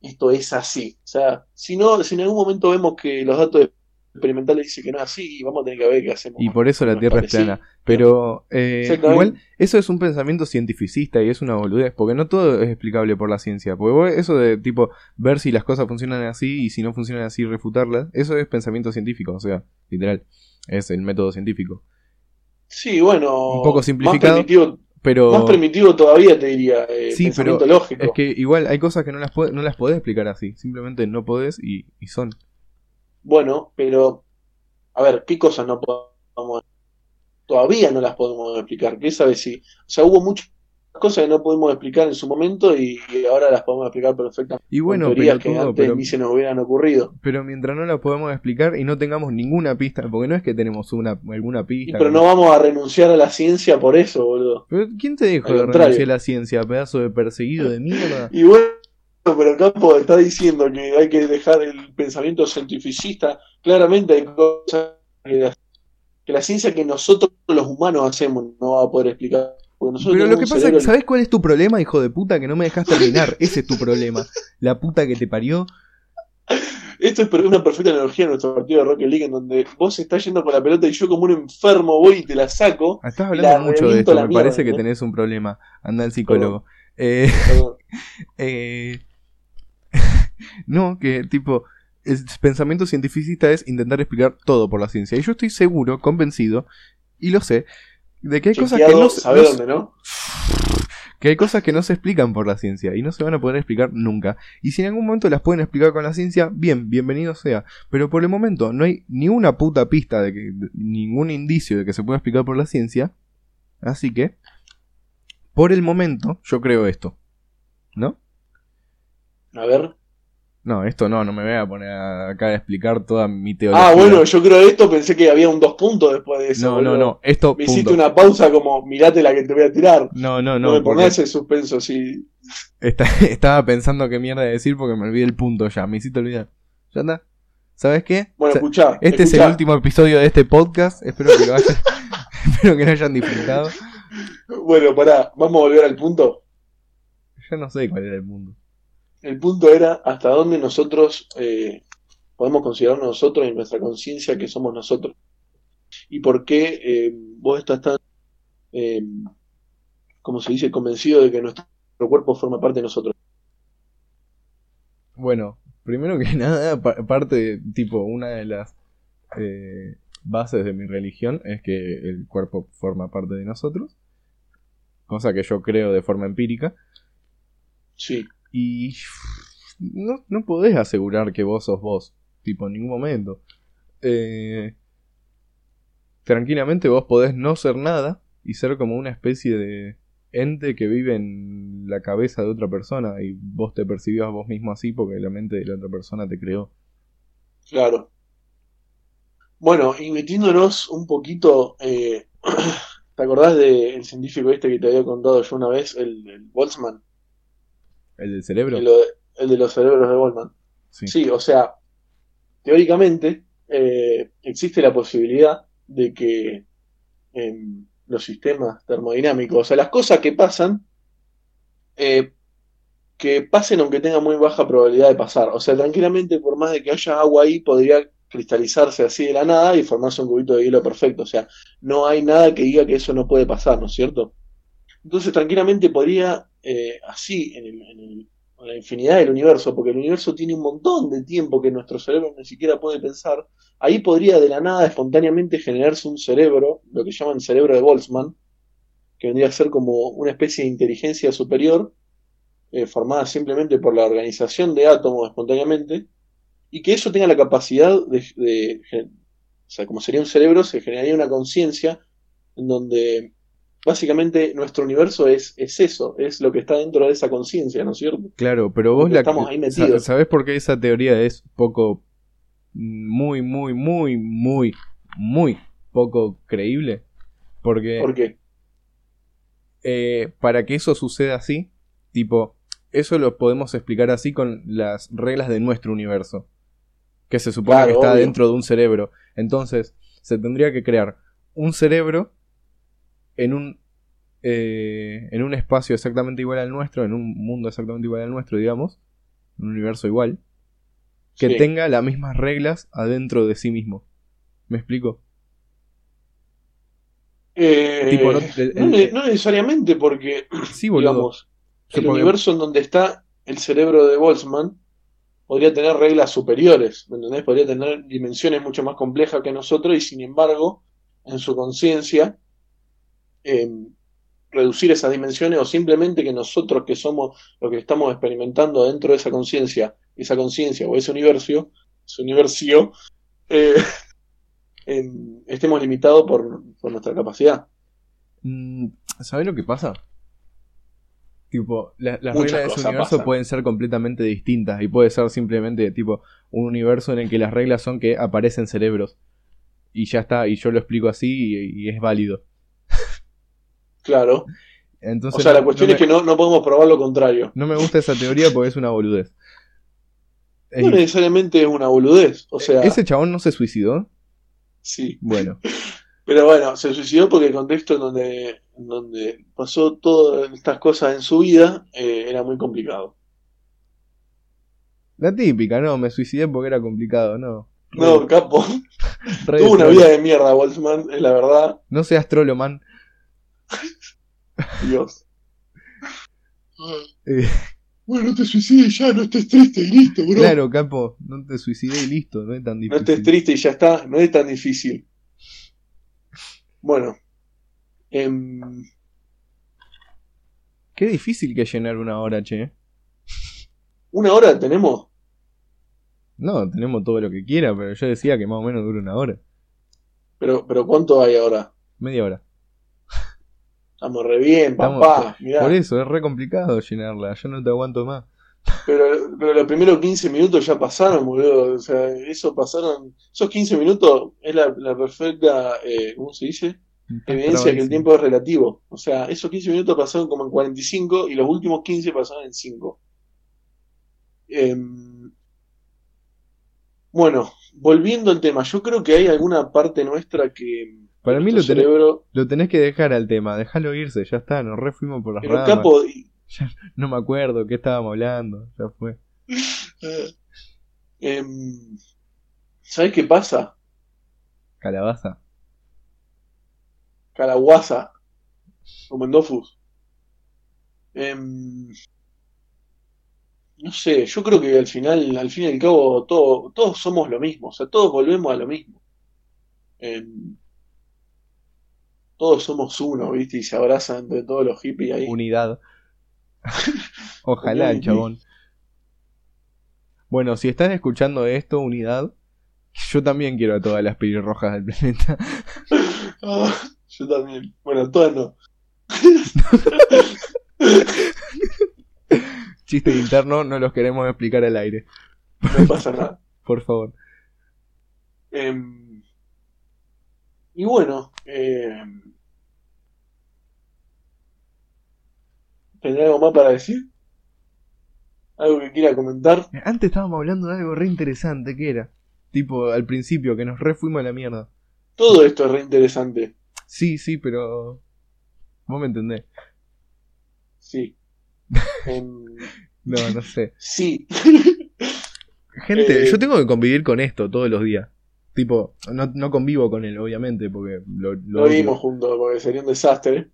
esto es así. O sea, si no, si en algún momento vemos que los datos experimentales dicen que no es así, vamos a tener que ver qué hacemos. Y por eso la Tierra es plana. Pero eh, igual eso es un pensamiento cientificista y es una boludez, porque no todo es explicable por la ciencia. Porque vos- eso de tipo ver si las cosas funcionan así y si no funcionan así refutarlas, eso es pensamiento científico, o sea, literal, es el método científico. Sí, bueno, Un poco simplificado, Más primitivo, Pero más primitivo todavía, te diría. eh, Sí, pero lógico. es que igual hay cosas que no las, puede- no las podés explicar así, simplemente no podés y, y son. Bueno, pero, a ver, ¿qué cosas no podemos Todavía no las podemos explicar. ¿Qué sabes si? O sea, hubo muchas cosas que no pudimos explicar en su momento y, y ahora las podemos explicar perfectamente. Y bueno, teorías pero, que todo, antes pero, ni se nos hubieran ocurrido. pero mientras no las podemos explicar y no tengamos ninguna pista, porque no es que tenemos una alguna Y, pista. pero que- no vamos a renunciar a la ciencia por eso, boludo. Pero ¿Quién te dijo Al contrario. renunciar a la ciencia, pedazo de perseguido de mierda? Y bueno, pero campo está diciendo que hay que dejar el pensamiento cientificista. Claramente hay cosas que la, que la ciencia que nosotros los humanos hacemos no va a poder explicar. Pero lo que pasa es que, ¿sabes cuál es tu problema, hijo de puta? Que no me dejas terminar. Ese es tu problema. La puta que te parió. Esto es una perfecta analogía a nuestro partido de Rocket League, en donde vos estás yendo con la pelota y yo como un enfermo voy y te la saco. Estás La hablando mucho de esto. Me mierda, parece que tenés un problema. Anda al psicólogo. Eh, eh, no, que tipo. El pensamiento cientificista es intentar explicar todo por la ciencia. Y yo estoy seguro, convencido, y lo sé, de que hay cosas que no, se- ¿sabés no se- dónde, no? que hay cosas que no se explican por la ciencia y no se van a poder explicar nunca. Y si en algún momento las pueden explicar con la ciencia, bien, bienvenido sea. Pero por el momento no hay ni una puta pista de que de- ningún indicio de que se pueda explicar por la ciencia. Así que, por el momento, yo creo esto. ¿No? A ver. No, esto no, no me voy a poner acá a explicar toda mi teoría. Ah, bueno, yo creo esto, pensé que había un dos puntos después de eso. No, no, boludo. no, esto Me hiciste punto. una pausa como, mirate la que te voy a tirar. No, no, No, no, me pongas ese suspenso está- estaba pensando qué mierda decir porque me olvidé el punto ya, me hiciste olvidar. ¿Ya está? ¿Sabes qué? Bueno, Sa- escuchá. Este es el último episodio de este podcast. Espero que lo hayan, espero que lo hayan disfrutado. Bueno, pará, vamos a volver al punto. Yo no sé cuál era el mundo. El punto era hasta dónde nosotros eh, podemos considerarnos nosotros y nuestra conciencia que somos nosotros. Y por qué eh, vos estás tan, eh, como se dice, convencido de que nuestro cuerpo forma parte de nosotros. Bueno, primero que nada, pa- parte de, tipo, una de las eh, bases de mi religión es que el cuerpo forma parte de nosotros. Cosa que yo creo de forma empírica. Sí, Y no, no podés asegurar que vos sos vos, tipo, en ningún momento. Eh, tranquilamente vos podés no ser nada y ser como una especie de ente que vive en la cabeza de otra persona y vos te percibís a vos mismo así porque la mente de la otra persona te creó. claro. Bueno, y metiéndonos un poquito, eh, ¿te acordás del científico este que te había contado yo una vez, el, el Boltzmann? ¿El del cerebro? El, el de los cerebros de Goldman. Sí. Sí, o sea, teóricamente eh, existe la posibilidad de que en los sistemas termodinámicos, o sea, las cosas que pasan, eh, que pasen aunque tengan muy baja probabilidad de pasar. O sea, tranquilamente, por más de que haya agua ahí, podría cristalizarse así de la nada y formarse un cubito de hielo perfecto. O sea, no hay nada que diga que eso no puede pasar, ¿no es cierto? Entonces, tranquilamente podría, eh, así, en, el- en el- la infinidad del universo, porque el universo tiene un montón de tiempo que nuestro cerebro ni siquiera puede pensar, ahí podría de la nada espontáneamente generarse un cerebro, lo que llaman cerebro de Boltzmann, que vendría a ser como una especie de inteligencia superior, eh, formada simplemente por la organización de átomos espontáneamente, y que eso tenga la capacidad de, de o sea, como sería un cerebro, se generaría una conciencia en donde básicamente nuestro universo es, es eso, es lo que está dentro de esa conciencia, ¿no es cierto? Claro, pero vos la, estamos ahí metidos. ¿Sabés por qué esa teoría es poco, muy, muy, muy, muy, muy poco creíble? Porque ¿Por qué? eh, para que eso suceda así, tipo, eso lo podemos explicar así con las reglas de nuestro universo, que se supone Claro, que está obvio. dentro de un cerebro. Entonces, se tendría que crear un cerebro en un eh, en un espacio exactamente igual al nuestro, en un mundo exactamente igual al nuestro, digamos, en un universo igual, que Sí. tenga las mismas reglas adentro de sí mismo. ¿Me explico? Eh, Tipo, no- no, el- ne- el- no necesariamente porque, Sí, digamos, el universo en donde está el cerebro de Boltzmann podría tener reglas superiores, ¿me entendés? Podría tener dimensiones mucho más complejas que nosotros y sin embargo, en su conciencia, eh, reducir esas dimensiones o simplemente que nosotros que somos lo que estamos experimentando dentro de esa conciencia, esa conciencia o ese universo, ese universo, eh, em, estemos limitados por, por nuestra capacidad. Mm, ¿Sabes lo que pasa? Tipo, la- las Muchas reglas de ese universo pasan. pueden ser completamente distintas y puede ser simplemente tipo un universo en el que las reglas son que aparecen cerebros y ya está, y yo lo explico así y, y es válido. Claro. Entonces, O sea, no- la cuestión no es que no, no podemos probar lo contrario. no me gusta esa teoría porque es una boludez. Es- No necesariamente es una boludez. O sea, ¿Ese chabón no se suicidó? sí. Bueno, Pero bueno, se suicidó porque el contexto en donde, en donde pasó todas estas cosas en su vida eh, era muy complicado. la típica, no, me suicidé porque era complicado, no. No, capo. Tuvo una vida de mierda, Boltzmann, es la verdad. No seas trolo, man. Dios. Eh, Bueno, no te suicides ya, no estés triste y listo, bro. claro, capo, no te suicidé y listo, no es tan No difícil. estés triste y ya está, no es tan difícil. Bueno. em, Qué difícil que llenar una hora, che. ¿Una hora tenemos? No, tenemos todo lo que quiera, pero yo decía que más o menos dura una hora. Pero, pero ¿cuánto hay ahora? Media hora. Estamos re bien, Estamos- papá. mirá. Por eso, es re complicado llenarla. Yo no te aguanto más. Pero, pero los primeros 15 minutos ya pasaron, boludo. O sea, eso pasaron. Esos 15 minutos es la, la perfecta, eh, ¿cómo se dice? Evidencia que el tiempo es relativo. O sea, esos 15 minutos pasaron como en 45 y los últimos 15 pasaron en 5. Em, bueno, volviendo al tema, yo creo que hay alguna parte nuestra que. Para mí lo tenés, cerebro. lo tenés que dejar al tema. Déjalo irse, ya está. Nos re fuimos por las Pero ramas. capo, No me acuerdo qué estábamos hablando. Ya fue. em, ¿sabes qué pasa? Calabaza. Calaguasa, como en Dofus. Em, no sé, yo creo que al final, al fin y al cabo, todo, todos somos lo mismo, o sea, todos volvemos a lo mismo. Em, todos somos uno, ¿viste? Y se abrazan entre todos los hippies ahí. Unidad. Ojalá, chabón. Bueno, si estás escuchando esto, unidad, yo también quiero a todas las pelirrojas del planeta. Ah, yo también. Bueno, todas no. Chiste interno, no los queremos explicar al aire. No pasa nada. Por favor. Em, y bueno, ¿tendrá algo más para decir? ¿Algo que quiera comentar? Antes estábamos hablando de algo re interesante, ¿qué era? Tipo, al principio, que nos re fuimos a la mierda. Todo esto es re interesante. Sí, sí, pero... Vos me entendés. Sí. Em, No, no sé. sí. Gente, Eh, yo tengo que convivir con esto todos los días. Tipo, no, no convivo con él, obviamente, porque lo, lo Lo vimos juntos porque sería un desastre.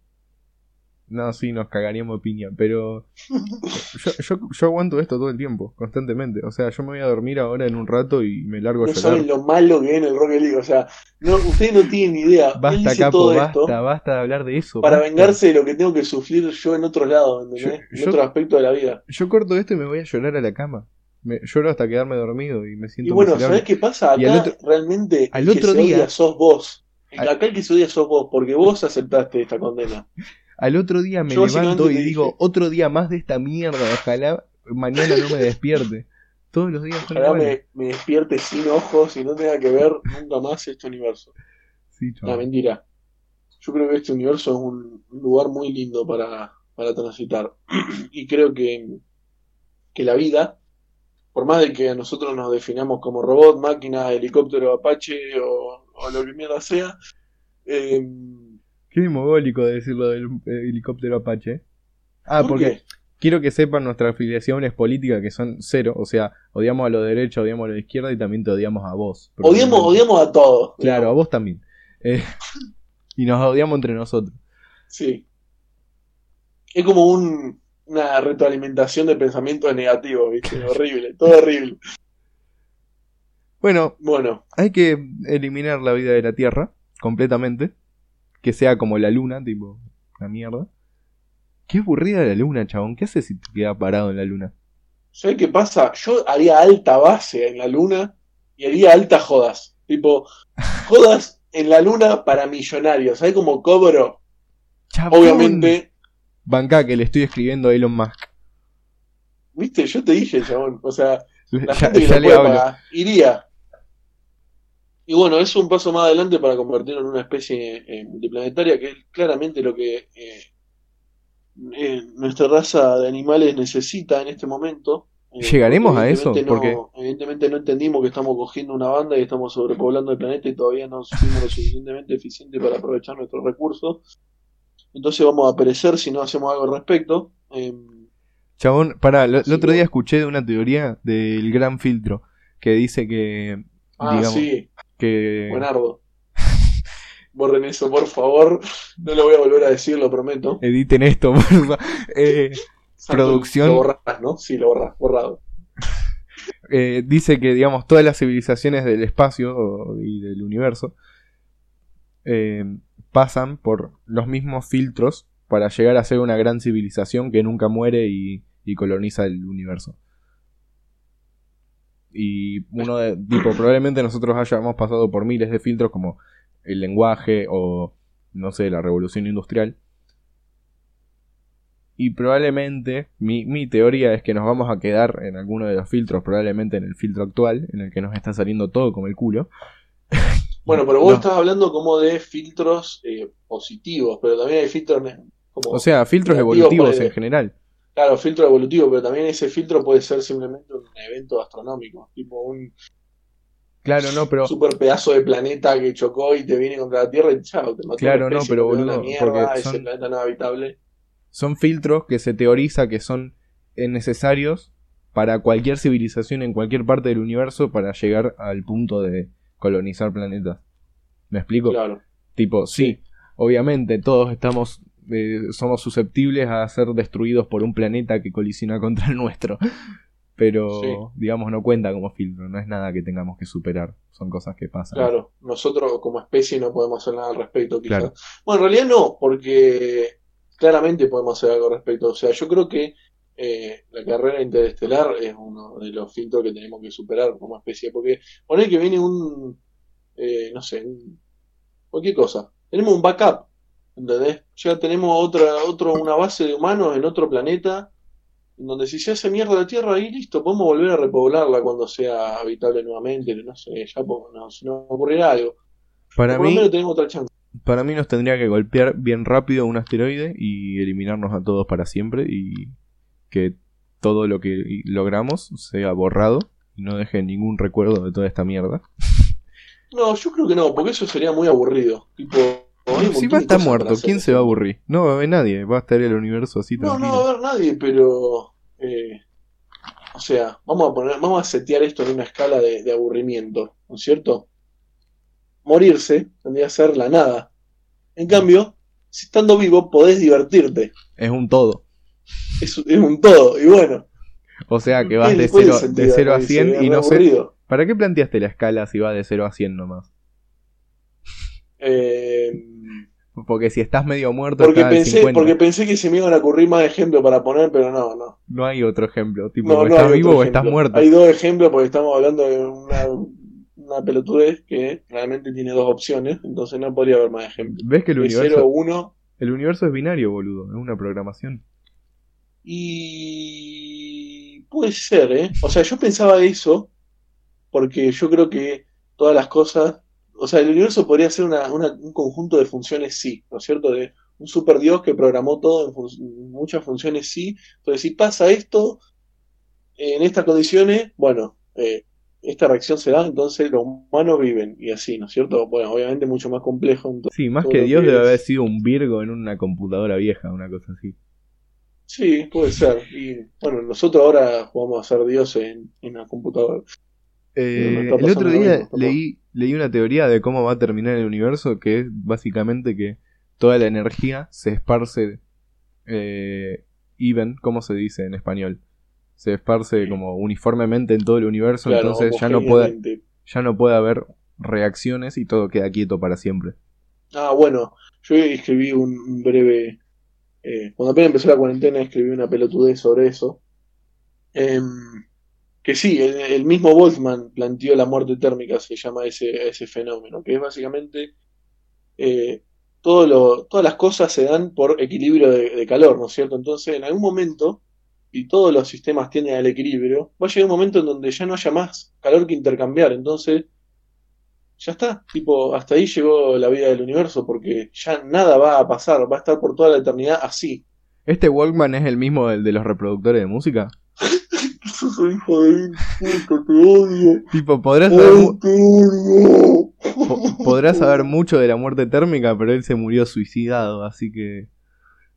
No, sí, nos cagaríamos de piña, pero yo, yo, yo aguanto esto todo el tiempo, constantemente. O sea, yo me voy a dormir ahora en un rato y me largo a No llorar. saben lo malo que viene el Rocket League. O sea, no, ustedes no tienen ni idea. Basta, capo, todo basta, esto basta de hablar de eso. para basta. vengarse de lo que tengo que sufrir yo en otro lado, ¿entendés? Yo- en otro aspecto de la vida. Yo corto esto y me voy a llorar a la cama. Me, lloro hasta quedarme dormido y me siento Y bueno. ¿sabés qué pasa? Y Acá al otro- realmente al que otro se día- odia sos vos. Al- Acá el que se odia sos vos, porque vos aceptaste esta condena. Al otro día me Yo levanto y digo, dije- otro día más de esta mierda, ojalá mañana no me despierte. Todos los días son Ojalá me, me despierte sin ojos y no tenga que ver nunca más este universo. Sí, No, mentira. Yo creo que este universo es un, un lugar muy lindo para, para transitar. y creo que, que la vida, por más de que nosotros nos definamos como robot, máquina, helicóptero, apache o, o lo que mierda sea, eh, Qué demogólico de decirlo del helicóptero Apache. Ah, ¿por porque qué? quiero que sepan nuestras afiliaciones políticas que son cero. O sea, odiamos a los de derecha, odiamos a los de izquierda y también te odiamos a vos. Odiamos, odiamos a todos. Claro, a vos también. Eh, y nos odiamos entre nosotros. Sí. Es como un, una retroalimentación de pensamientos negativos, ¿viste? Horrible, todo horrible. Bueno, Bueno, hay que eliminar la vida de la Tierra completamente. Que sea como la luna, tipo, la mierda. Qué aburrida la luna, chabón. ¿Qué haces si te quedas parado en la luna? ¿sabes qué pasa? Yo haría alta base en la luna y haría altas jodas. Tipo, jodas en la luna para millonarios. ¿Sabes cómo cobro? Chabón. Obviamente, Banca que le estoy escribiendo a Elon Musk. viste, yo te dije, chabón. O sea, la Ya, gente que le puede pagar, iría. Y bueno, es un paso más adelante para convertirlo en una especie eh, multiplanetaria, que es claramente lo que eh, eh, nuestra raza de animales necesita en este momento. Eh, ¿Llegaremos porque a eso? No, evidentemente no entendimos que estamos cogiendo una banda y estamos sobrepoblando el planeta y todavía no fuimos lo suficientemente eficientes para aprovechar nuestros recursos. Entonces vamos a perecer si no hacemos algo al respecto. Eh, Chabón, para, el otro que- día escuché de una teoría del gran filtro que dice que, ah, digamos, sí, que buenardo. Borren eso, por favor. No lo voy a volver a decir, lo prometo. editen esto, porfa. Eh, producción- Lo borrás, ¿no? Sí, lo borrás, borrado. eh, dice que, digamos, todas las civilizaciones del espacio y del universo eh, pasan por los mismos filtros para llegar a ser una gran civilización que nunca muere y, y coloniza el universo. Y uno de, tipo, probablemente nosotros hayamos pasado por miles de filtros como el lenguaje o, no sé, la revolución industrial. Y probablemente, mi, mi teoría es que nos vamos a quedar en alguno de los filtros, probablemente en el filtro actual, en el que nos está saliendo todo como el culo. Bueno, pero vos No. estás hablando como de filtros eh, positivos, pero también hay filtros como, O sea, filtros evolutivos en general. claro, filtro evolutivo, pero también ese filtro puede ser simplemente un evento astronómico, tipo un Claro, no, pero super pedazo de planeta que chocó y te viene contra la Tierra y chao, te mató Claro, no, pero boludo, mierda, porque ese son- planeta no es habitable. son filtros que se teoriza que son eh, necesarios para cualquier civilización en cualquier parte del universo para llegar al punto de colonizar planetas. ¿Me explico? Claro. Tipo, sí, Sí. obviamente todos estamos eh, somos susceptibles a ser destruidos por un planeta que colisiona contra el nuestro. Pero, Sí. digamos, no cuenta como filtro, no es nada que tengamos que superar, son cosas que pasan. Claro, nosotros como especie no podemos hacer nada al respecto, quizás. Claro. Bueno, en realidad no, porque claramente podemos hacer algo al respecto. O sea, yo creo que eh, la carrera interestelar es uno de los filtros que tenemos que superar como especie. Porque poner que viene un, eh, no sé, un- cualquier cosa. Tenemos un backup, ¿entendés? Ya tenemos otra, otro, una base de humanos en otro planeta. en Donde si se hace mierda la Tierra, ahí listo, podemos volver a repoblarla cuando sea habitable nuevamente, no sé, ya po- no, se nos ocurrirá algo. Para Por lo mí, menos tenemos otra chance. para mí nos tendría que golpear bien rápido un asteroide y eliminarnos a todos para siempre y que todo lo que logramos sea borrado y no deje ningún recuerdo de toda esta mierda. No, yo creo que no, porque eso sería muy aburrido. Tipo, si va a estar muerto. ¿quién se va a aburrir? No va a haber nadie, va a estar el universo así No, no va a haber nadie, pero. eh, o sea, vamos a poner, vamos a setear esto en una escala de, de aburrimiento, ¿no es cierto? Morirse tendría que ser la nada. En cambio, si estando vivo podés divertirte. Es un todo. Es, es un todo. Y bueno, O sea que vas ¿qué de le puede 0, sentir de 0 a ahí? 100 Se y no sé. ¿Para qué planteaste la escala si va de 0 a 100 nomás? Eh, Porque si estás medio muerto, porque, está pensé, 50. porque pensé que se me iban a ocurrir más ejemplos para poner, pero no, no. No hay otro ejemplo. Tipo, No, estás vivo o estás muerto. Hay dos ejemplos porque estamos hablando de una, una pelotudez que realmente tiene dos opciones, entonces no podría haber más ejemplos. ¿Ves que el De universo, 0 1 el universo es binario, boludo? Es una programación. Y puede ser, ¿eh? O sea, yo pensaba eso porque yo creo que todas las cosas, o sea, el universo podría ser una- una- un conjunto de funciones sí, ¿no es cierto? De un super Dios que programó todo en fun- muchas funciones sí. Entonces, si pasa esto en estas condiciones, bueno, eh, esta reacción se da, entonces los humanos viven y así, ¿no es cierto? Bueno, obviamente mucho más complejo. entonces- Sí, más que Dios que debe haber sido un Virgo en una computadora vieja, una cosa así. Sí, puede ser. Y bueno, nosotros ahora jugamos a ser dioses en, en la computadora. Eh, el otro día mismo, leí, leí una teoría de cómo va a terminar el universo, que es básicamente que toda la energía se esparce eh, even, ¿cómo se dice en español? Se esparce como uniformemente en todo el universo, Claro, entonces ya no puede, ya no puede haber reacciones y todo queda quieto para siempre. Ah, bueno, yo escribí un breve. Eh, cuando apenas empezó la cuarentena, escribí una pelotudez sobre eso. Em, que sí, el, mismo Boltzmann planteó la muerte térmica, se llama ese, ese fenómeno, que es básicamente. eh, todo lo, todas las cosas se dan por equilibrio de, de calor, ¿no es cierto? Entonces, en algún momento, y todos los sistemas tienden al equilibrio, va a llegar un momento en donde ya no haya más calor que intercambiar. Entonces, ya está, tipo, hasta ahí llegó la vida del universo, porque ya nada va a pasar, va a estar por toda la eternidad así. ¿Este Walkman es el mismo del de los reproductores de música? Sos un hijo de te odio. Tipo, podrás saber, mu- po- podrás saber mucho de la muerte térmica, pero él se murió suicidado, así que...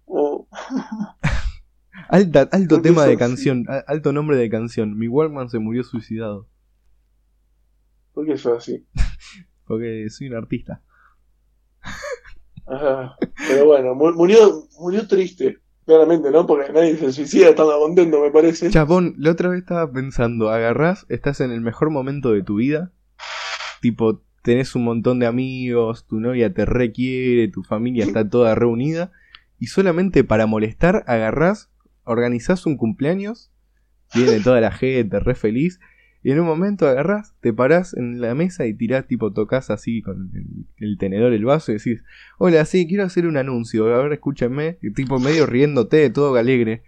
Oh, Alta, alto ¿Por qué tema de canción, alto nombre de canción. Mi Walkman se murió suicidado. ¿Por qué sos así? Porque soy un artista. Ajá. Pero bueno, mu- murió, murió triste, claramente, ¿no? Porque nadie se suicida estando contento, me parece. Chabón, la otra vez estaba pensando, agarrás, estás en el mejor momento de tu vida. Tipo, tenés un montón de amigos, tu novia te requiere, tu familia está toda reunida. Y solamente para molestar, agarrás, organizás un cumpleaños. Viene toda la gente re feliz. Y en un momento agarrás, te parás en la mesa y tirás, tipo, tocas así con el, el tenedor, el vaso y decís, hola, sí, quiero hacer un anuncio, a ver, escúchenme. Y tipo, medio riéndote, todo alegre.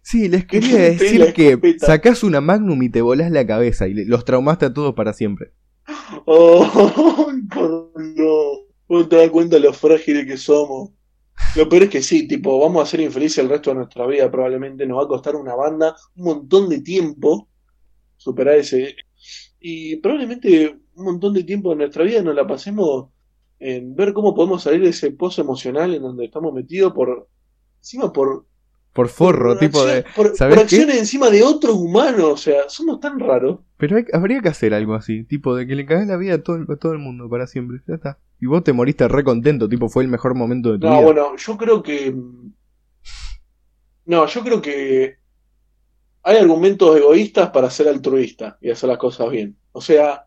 Sí, les quería decir que sacás una Magnum y te volás la cabeza y los traumaste a todos para siempre. Oh, por Dios. Vos te das cuenta de lo frágiles que somos. Lo peor es que sí, tipo, vamos a ser infelices el resto de nuestra vida. Probablemente nos va a costar una banda un montón de tiempo superar ese. Y probablemente un montón de tiempo de nuestra vida nos la pasemos en ver cómo podemos salir de ese pozo emocional en donde estamos metidos por. Encima por. Por forro, por tipo de... por, ¿sabes por qué? acciones encima de otros humanos. O sea, somos tan raros. Pero hay- habría que hacer algo así, tipo de que le cagás la vida a todo, el- a todo el mundo para siempre. Ya está. Y vos te moriste re contento, tipo fue el mejor momento de tu No, vida. bueno, yo creo que. No, yo creo que hay argumentos egoístas para ser altruista y hacer las cosas bien. O sea,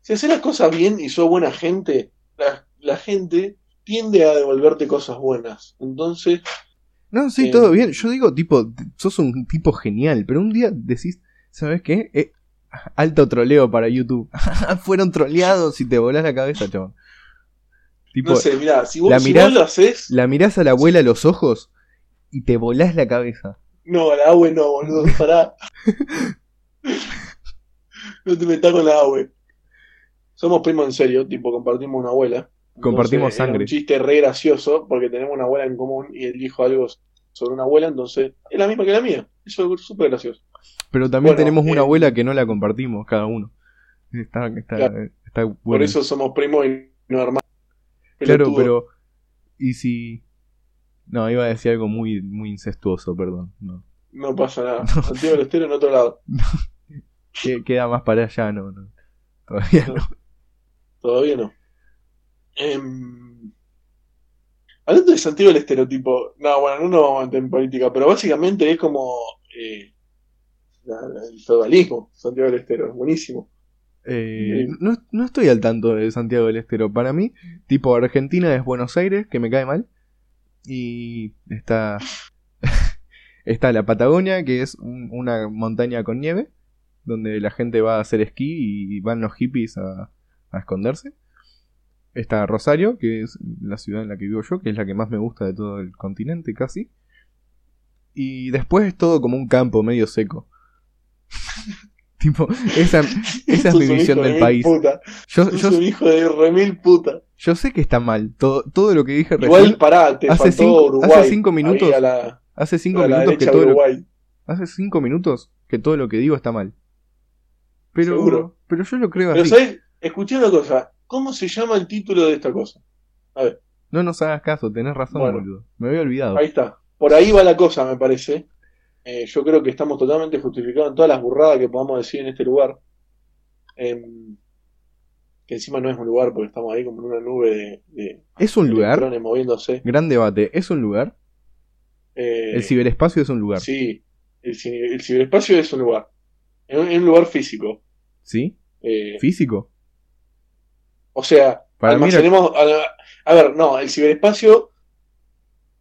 si haces las cosas bien y sos buena gente, la, la gente tiende a devolverte cosas buenas. Entonces, No, sí, Eh, todo bien. Yo digo, tipo, sos un tipo genial, pero un día decís, ¿sabes qué? Eh, alto troleo para YouTube. Fueron troleados y te volás la cabeza, chabón. Tipo, no sé, mirá, si vos, la si vos lo haces. la mirás a la abuela a los ojos y te volás la cabeza. No, la agua no, boludo, pará. No te metas con la agua. Somos primos en serio, tipo, compartimos una abuela. Compartimos Entonces, era sangre. un chiste re gracioso porque tenemos una abuela en común y él dijo algo sobre una abuela, entonces es la misma que la mía. Eso es súper gracioso. Pero también Bueno, tenemos una eh, abuela que no la compartimos, cada uno. Está, está, Claro. está bueno. Por eso somos primos y no hermanos. Claro, pero. ¿Y si.? No, iba a decir algo muy, muy incestuoso, perdón. No. No pasa nada. Santiago del Estero en otro lado. Que- Queda más para allá, no. no. Todavía no. Todavía no. Em, Hablando de Santiago del Estero, tipo, no, bueno, no nos vamos a meter en política, pero básicamente es como eh, el feudalismo, Santiago del Estero, es buenísimo. Eh, no, no estoy al tanto de Santiago del Estero. Para mí, tipo Argentina es Buenos Aires, que me cae mal. Y está. está la Patagonia, que es un- una montaña con nieve. Donde la gente va a hacer esquí y van los hippies a, a esconderse. Está Rosario, que es la ciudad en la que vivo yo, que es la que más me gusta de todo el continente casi. Y después es todo como un campo medio seco. tipo, esa, esa es mi visión de del mil país. puta. Yo, yo, un hijo de remil puta. yo sé que está mal. Todo, todo lo que dije Igual, recién. pará, te hace cinco- Uruguay. hace cinco minutos la, Hace cinco minutos que todo lo, hace cinco minutos que todo lo que digo está mal. Pero, Seguro. pero yo lo creo Pero, así. ¿sabes? Escuché una cosa. ¿Cómo se llama el título de esta cosa? A ver, No nos hagas caso, tenés razón, Bueno. boludo. Me había olvidado. ahí está. Por ahí va la cosa, me parece. Eh, yo creo que estamos totalmente justificados en todas las burradas que podamos decir en este lugar. Em, que encima no es un lugar porque estamos ahí como en una nube de, de ¿Es un lugar? moviéndose. Gran debate. ¿Es un lugar? Eh, El ciberespacio es un lugar. Sí, el, el ciberespacio es un lugar. Es un, es un lugar físico. ¿Sí? Eh, ¿Físico? o sea, Para almacenemos. A, a ver, no, el ciberespacio.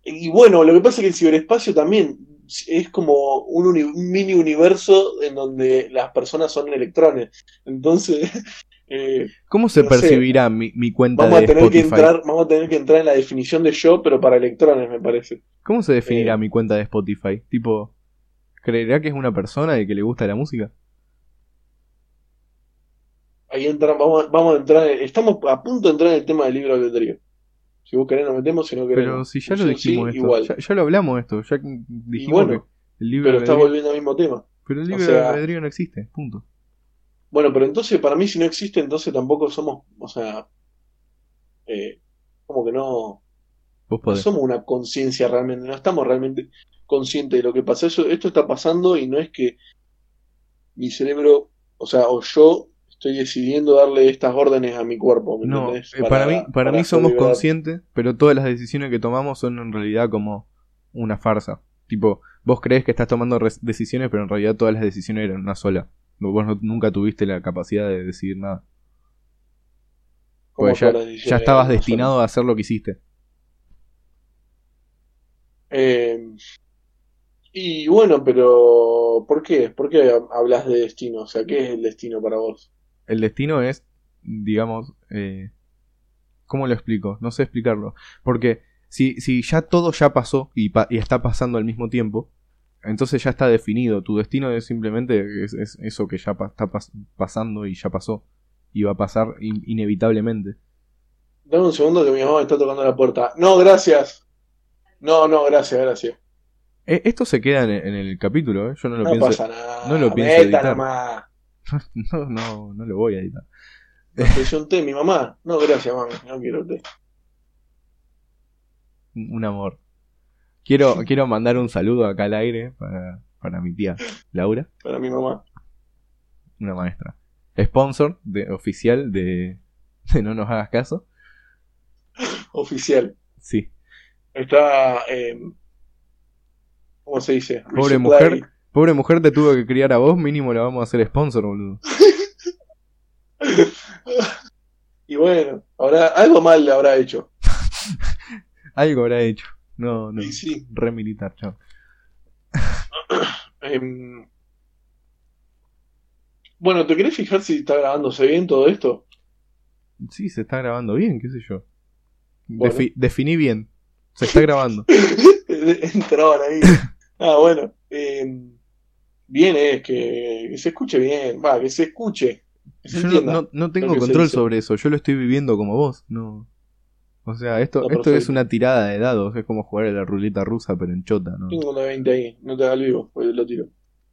Y bueno, lo que pasa es que el ciberespacio también es como un, uni- mini universo en donde las personas son electrones. Entonces, eh, ¿Cómo se no percibirá mi, mi cuenta vamos de a tener que Spotify? entrar, vamos a tener que entrar en la definición de yo, pero para electrones, me parece. ¿Cómo se definirá Eh. mi cuenta de Spotify? Tipo, ¿creerá que es una persona y que le gusta la música? Ahí entra, vamos, a- vamos a entrar, en- estamos a punto de entrar en el tema del libro de albedrío. Si vos querés nos metemos, si no querés. Pero si ya lo sí, dijimos esto, igual. ya, ya lo hablamos esto, ya dijimos bueno, que el libro Pero está volviendo al mismo tema. pero el o libro sea- de albedrío no existe, punto. Bueno, pero entonces para mí si no existe, entonces tampoco somos, o sea, eh, como que no, Vos no somos una conciencia realmente, no estamos realmente conscientes de lo que pasa. Eso, esto está pasando y no es que mi cerebro, o sea, o yo estoy decidiendo darle estas órdenes a mi cuerpo, ¿me No, entendés? eh, para, mí, para mí hacer somos liberar. conscientes, pero todas las decisiones que tomamos son en realidad como una farsa. Tipo, vos crees que estás tomando decisiones, pero en realidad todas las decisiones eran una sola. Vos no- nunca tuviste la capacidad de decidir nada. Porque ya, ya estabas destinado a hacer lo que hiciste. Eh, y bueno, pero ¿por qué? ¿Por qué hablas de destino? O sea, ¿qué es el destino para vos? El destino es, digamos, eh, ¿cómo lo explico? No sé explicarlo. Porque si, si ya todo ya pasó y, pa- y está pasando al mismo tiempo, entonces ya está definido. Tu destino es simplemente es, es eso que ya pa- está pas- pasando y ya pasó. Y va a pasar in- inevitablemente. Dame un segundo que mi mamá me está tocando la puerta. No, gracias. No, no, gracias, gracias. Eh, esto se queda en, en el capítulo, ¿eh? Yo no lo No pienso. pasa nada. no lo pienso editar. No, no, no lo voy a editar. Ofreció un té, mi mamá. No, gracias, mami. No quiero té. Un amor. Quiero, quiero mandar un saludo acá al aire para, para mi tía Laura. Para mi mamá. una maestra. Sponsor de, oficial de, de No nos hagas caso. Oficial. Sí. Está. Eh, ¿Cómo se dice? Pobre Resupply. mujer. Pobre mujer te tuvo que criar a vos, mínimo la vamos a hacer sponsor, boludo. y bueno, ahora, algo mal le habrá hecho. Algo habrá hecho. No, no. Y sí. Re militar, chao. Em, bueno, ¿te querés fijar si está grabándose bien todo esto? Sí, se está grabando bien, qué sé yo. Bueno. Defi- definí bien. Se está grabando. Entraban ahí. Ah, bueno. em, bien es que, que se escuche bien. Va, que se escuche. Que se Yo no, entienda. no- no tengo control sobre eso. Yo lo estoy viviendo como vos. No. O sea, esto, esto es una tirada de dados. Es como jugar a la ruleta rusa, pero en chota, ¿no? Tengo una 20 ahí. No te hagas el vivo, pues lo tiro.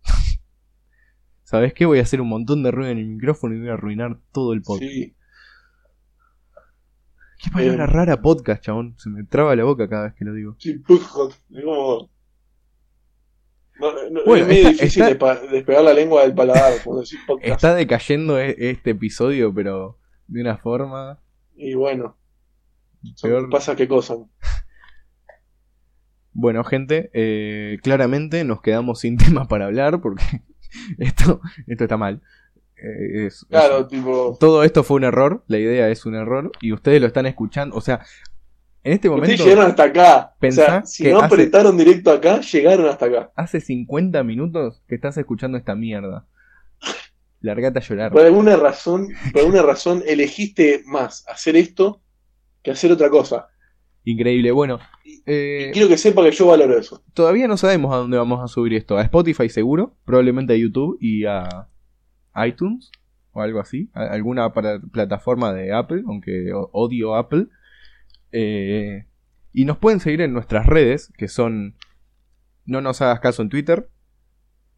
¿Sabes qué? Voy a hacer un montón de ruido en el micrófono y voy a arruinar todo el podcast. Sí. Qué palabra Eh, rara podcast, chabón. Se me traba la boca cada vez que lo digo. Sí, pujo. Es como. No, no, Bueno, es medio está- difícil está- despegar la lengua del paladar. Está decayendo e- este episodio, pero de una forma Y bueno, peor. pasa qué cosa. Bueno, gente, eh, claramente nos quedamos sin tema para hablar porque esto, esto está mal. Eh, es- Claro, es- tipo. todo esto fue un error, la idea es un error y ustedes lo están escuchando, o sea, en este momento Ustedes llegaron hasta acá. O sea, si que no hace- apretaron directo acá, llegaron hasta acá. hace 50 minutos que estás escuchando esta mierda. Largate a llorar. Por alguna razón, por alguna razón elegiste más hacer esto que hacer otra cosa. Increíble. Bueno, eh, quiero que sepa que yo valoro eso. todavía no sabemos a dónde vamos a subir esto. A Spotify seguro, probablemente a YouTube y a iTunes o algo así. A- alguna para- plataforma de Apple, aunque odio Apple. Eh, y nos pueden seguir en nuestras redes, que son No nos hagas caso en Twitter.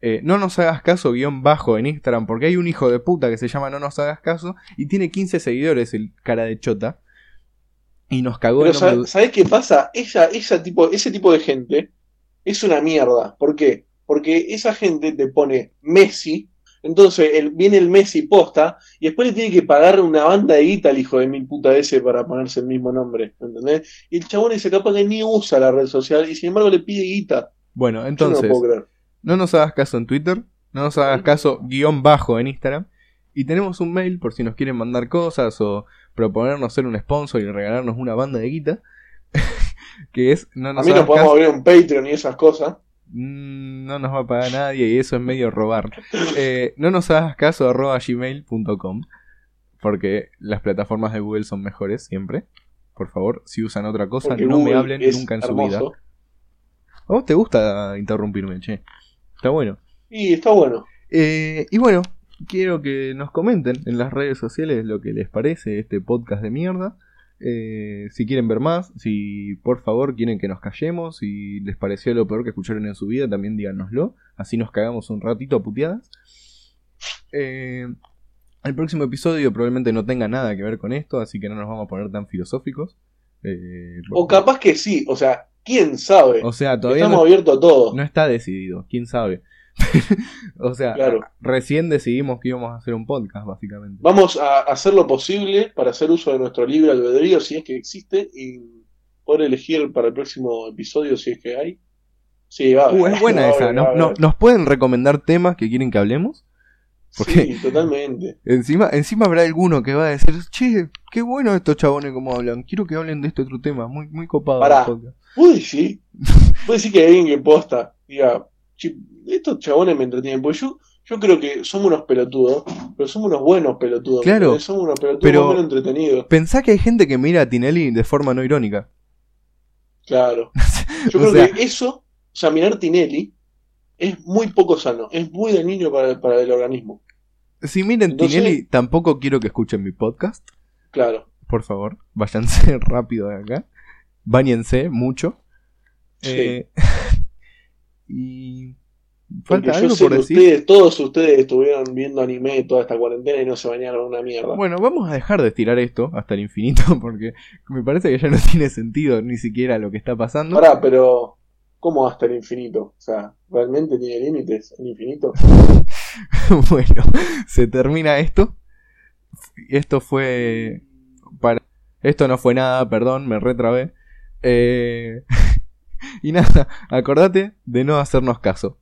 eh, no nos hagas caso guion bajo en Instagram, porque hay un hijo de puta que se llama No nos hagas caso y tiene 15 seguidores el cara de chota. Y nos cagó Pero ¿sabes, ¿sabés qué pasa? Esa, esa tipo, ese tipo de gente es una mierda. ¿Por qué? Porque esa gente te pone Messi, entonces el- viene el Messi posta, y después le tiene que pagar una banda de guita al hijo de mil puta ese para ponerse el mismo nombre. ¿Entendés? Y el chabón ese capaz que ni usa la red social y sin embargo le pide guita. Bueno, no entonces, creer. no nos hagas caso en Twitter, no nos hagas caso guion bajo en Instagram. Y tenemos un mail por si nos quieren mandar cosas o proponernos ser un sponsor y regalarnos una banda de guita. que es no A nos mí hagas nos podemos caso. abrir un Patreon y esas cosas. Mm, No nos va a pagar nadie y eso es medio robar. Eh, no nos hagas caso arroba gmail.com porque las plataformas de Google son mejores siempre. Por favor, si usan otra cosa, Porque no me hablen nunca en su vida. ¿A vos te gusta interrumpirme, che? Está bueno. Y está bueno. Eh, y bueno, quiero que nos comenten en las redes sociales lo que les parece este podcast de mierda. Eh, si quieren ver más, si por favor quieren que nos callemos, si les pareció lo peor que escucharon en su vida, también díganoslo. Así nos cagamos un ratito a puteadas. Eh, el próximo episodio probablemente no tenga nada que ver con esto, así que no nos vamos a poner tan filosóficos. Eh, O capaz que sí, o sea, quién sabe. o sea, todavía Estamos no, abiertos a todo. no está decidido, quién sabe. o sea, Claro. recién decidimos que íbamos a hacer un podcast, básicamente. Vamos a hacer lo posible para hacer uso de nuestro libre albedrío si es que existe y poder elegir para el próximo episodio si es que hay. Sí, va a Uh, es buena a esa. ¿Nos pueden recomendar temas que quieren que hablemos? Porque Sí, totalmente. encima, encima habrá alguno que va a decir, che, qué bueno estos chabones como hablan. Quiero que hablen de este otro tema. Muy, muy copado. Pará. el podcast". Puede decir, puede decir que hay alguien que posta, diga, "Che, estos chabones me entretienen, porque yo, yo creo que somos unos pelotudos, pero somos unos buenos pelotudos. Claro. Somos unos pelotudos pero- menos entretenidos. Pensá que hay gente que mira a Tinelli de forma no irónica. Claro. Yo creo sea- que eso, o sea, mirar Tinelli es muy poco sano, es muy dañino para, para el organismo. Si miren Entonces- Tinelli, tampoco quiero que escuchen mi podcast. Claro. Por favor, váyanse rápido de acá. Báñense mucho. Sí. Eh, y. Porque ¿Falta yo algo sé por que decir? ustedes, todos ustedes estuvieron viendo anime toda esta cuarentena y no se bañaron una mierda. Bueno, vamos a dejar de estirar esto hasta el infinito porque me parece que ya no tiene sentido ni siquiera lo que está pasando. Pará, pero ¿cómo hasta el infinito? O sea, ¿realmente tiene límites el infinito? bueno, se termina esto. Esto fue para esto no fue nada, perdón, me retrabé. Eh, y nada, acordate de no hacernos caso.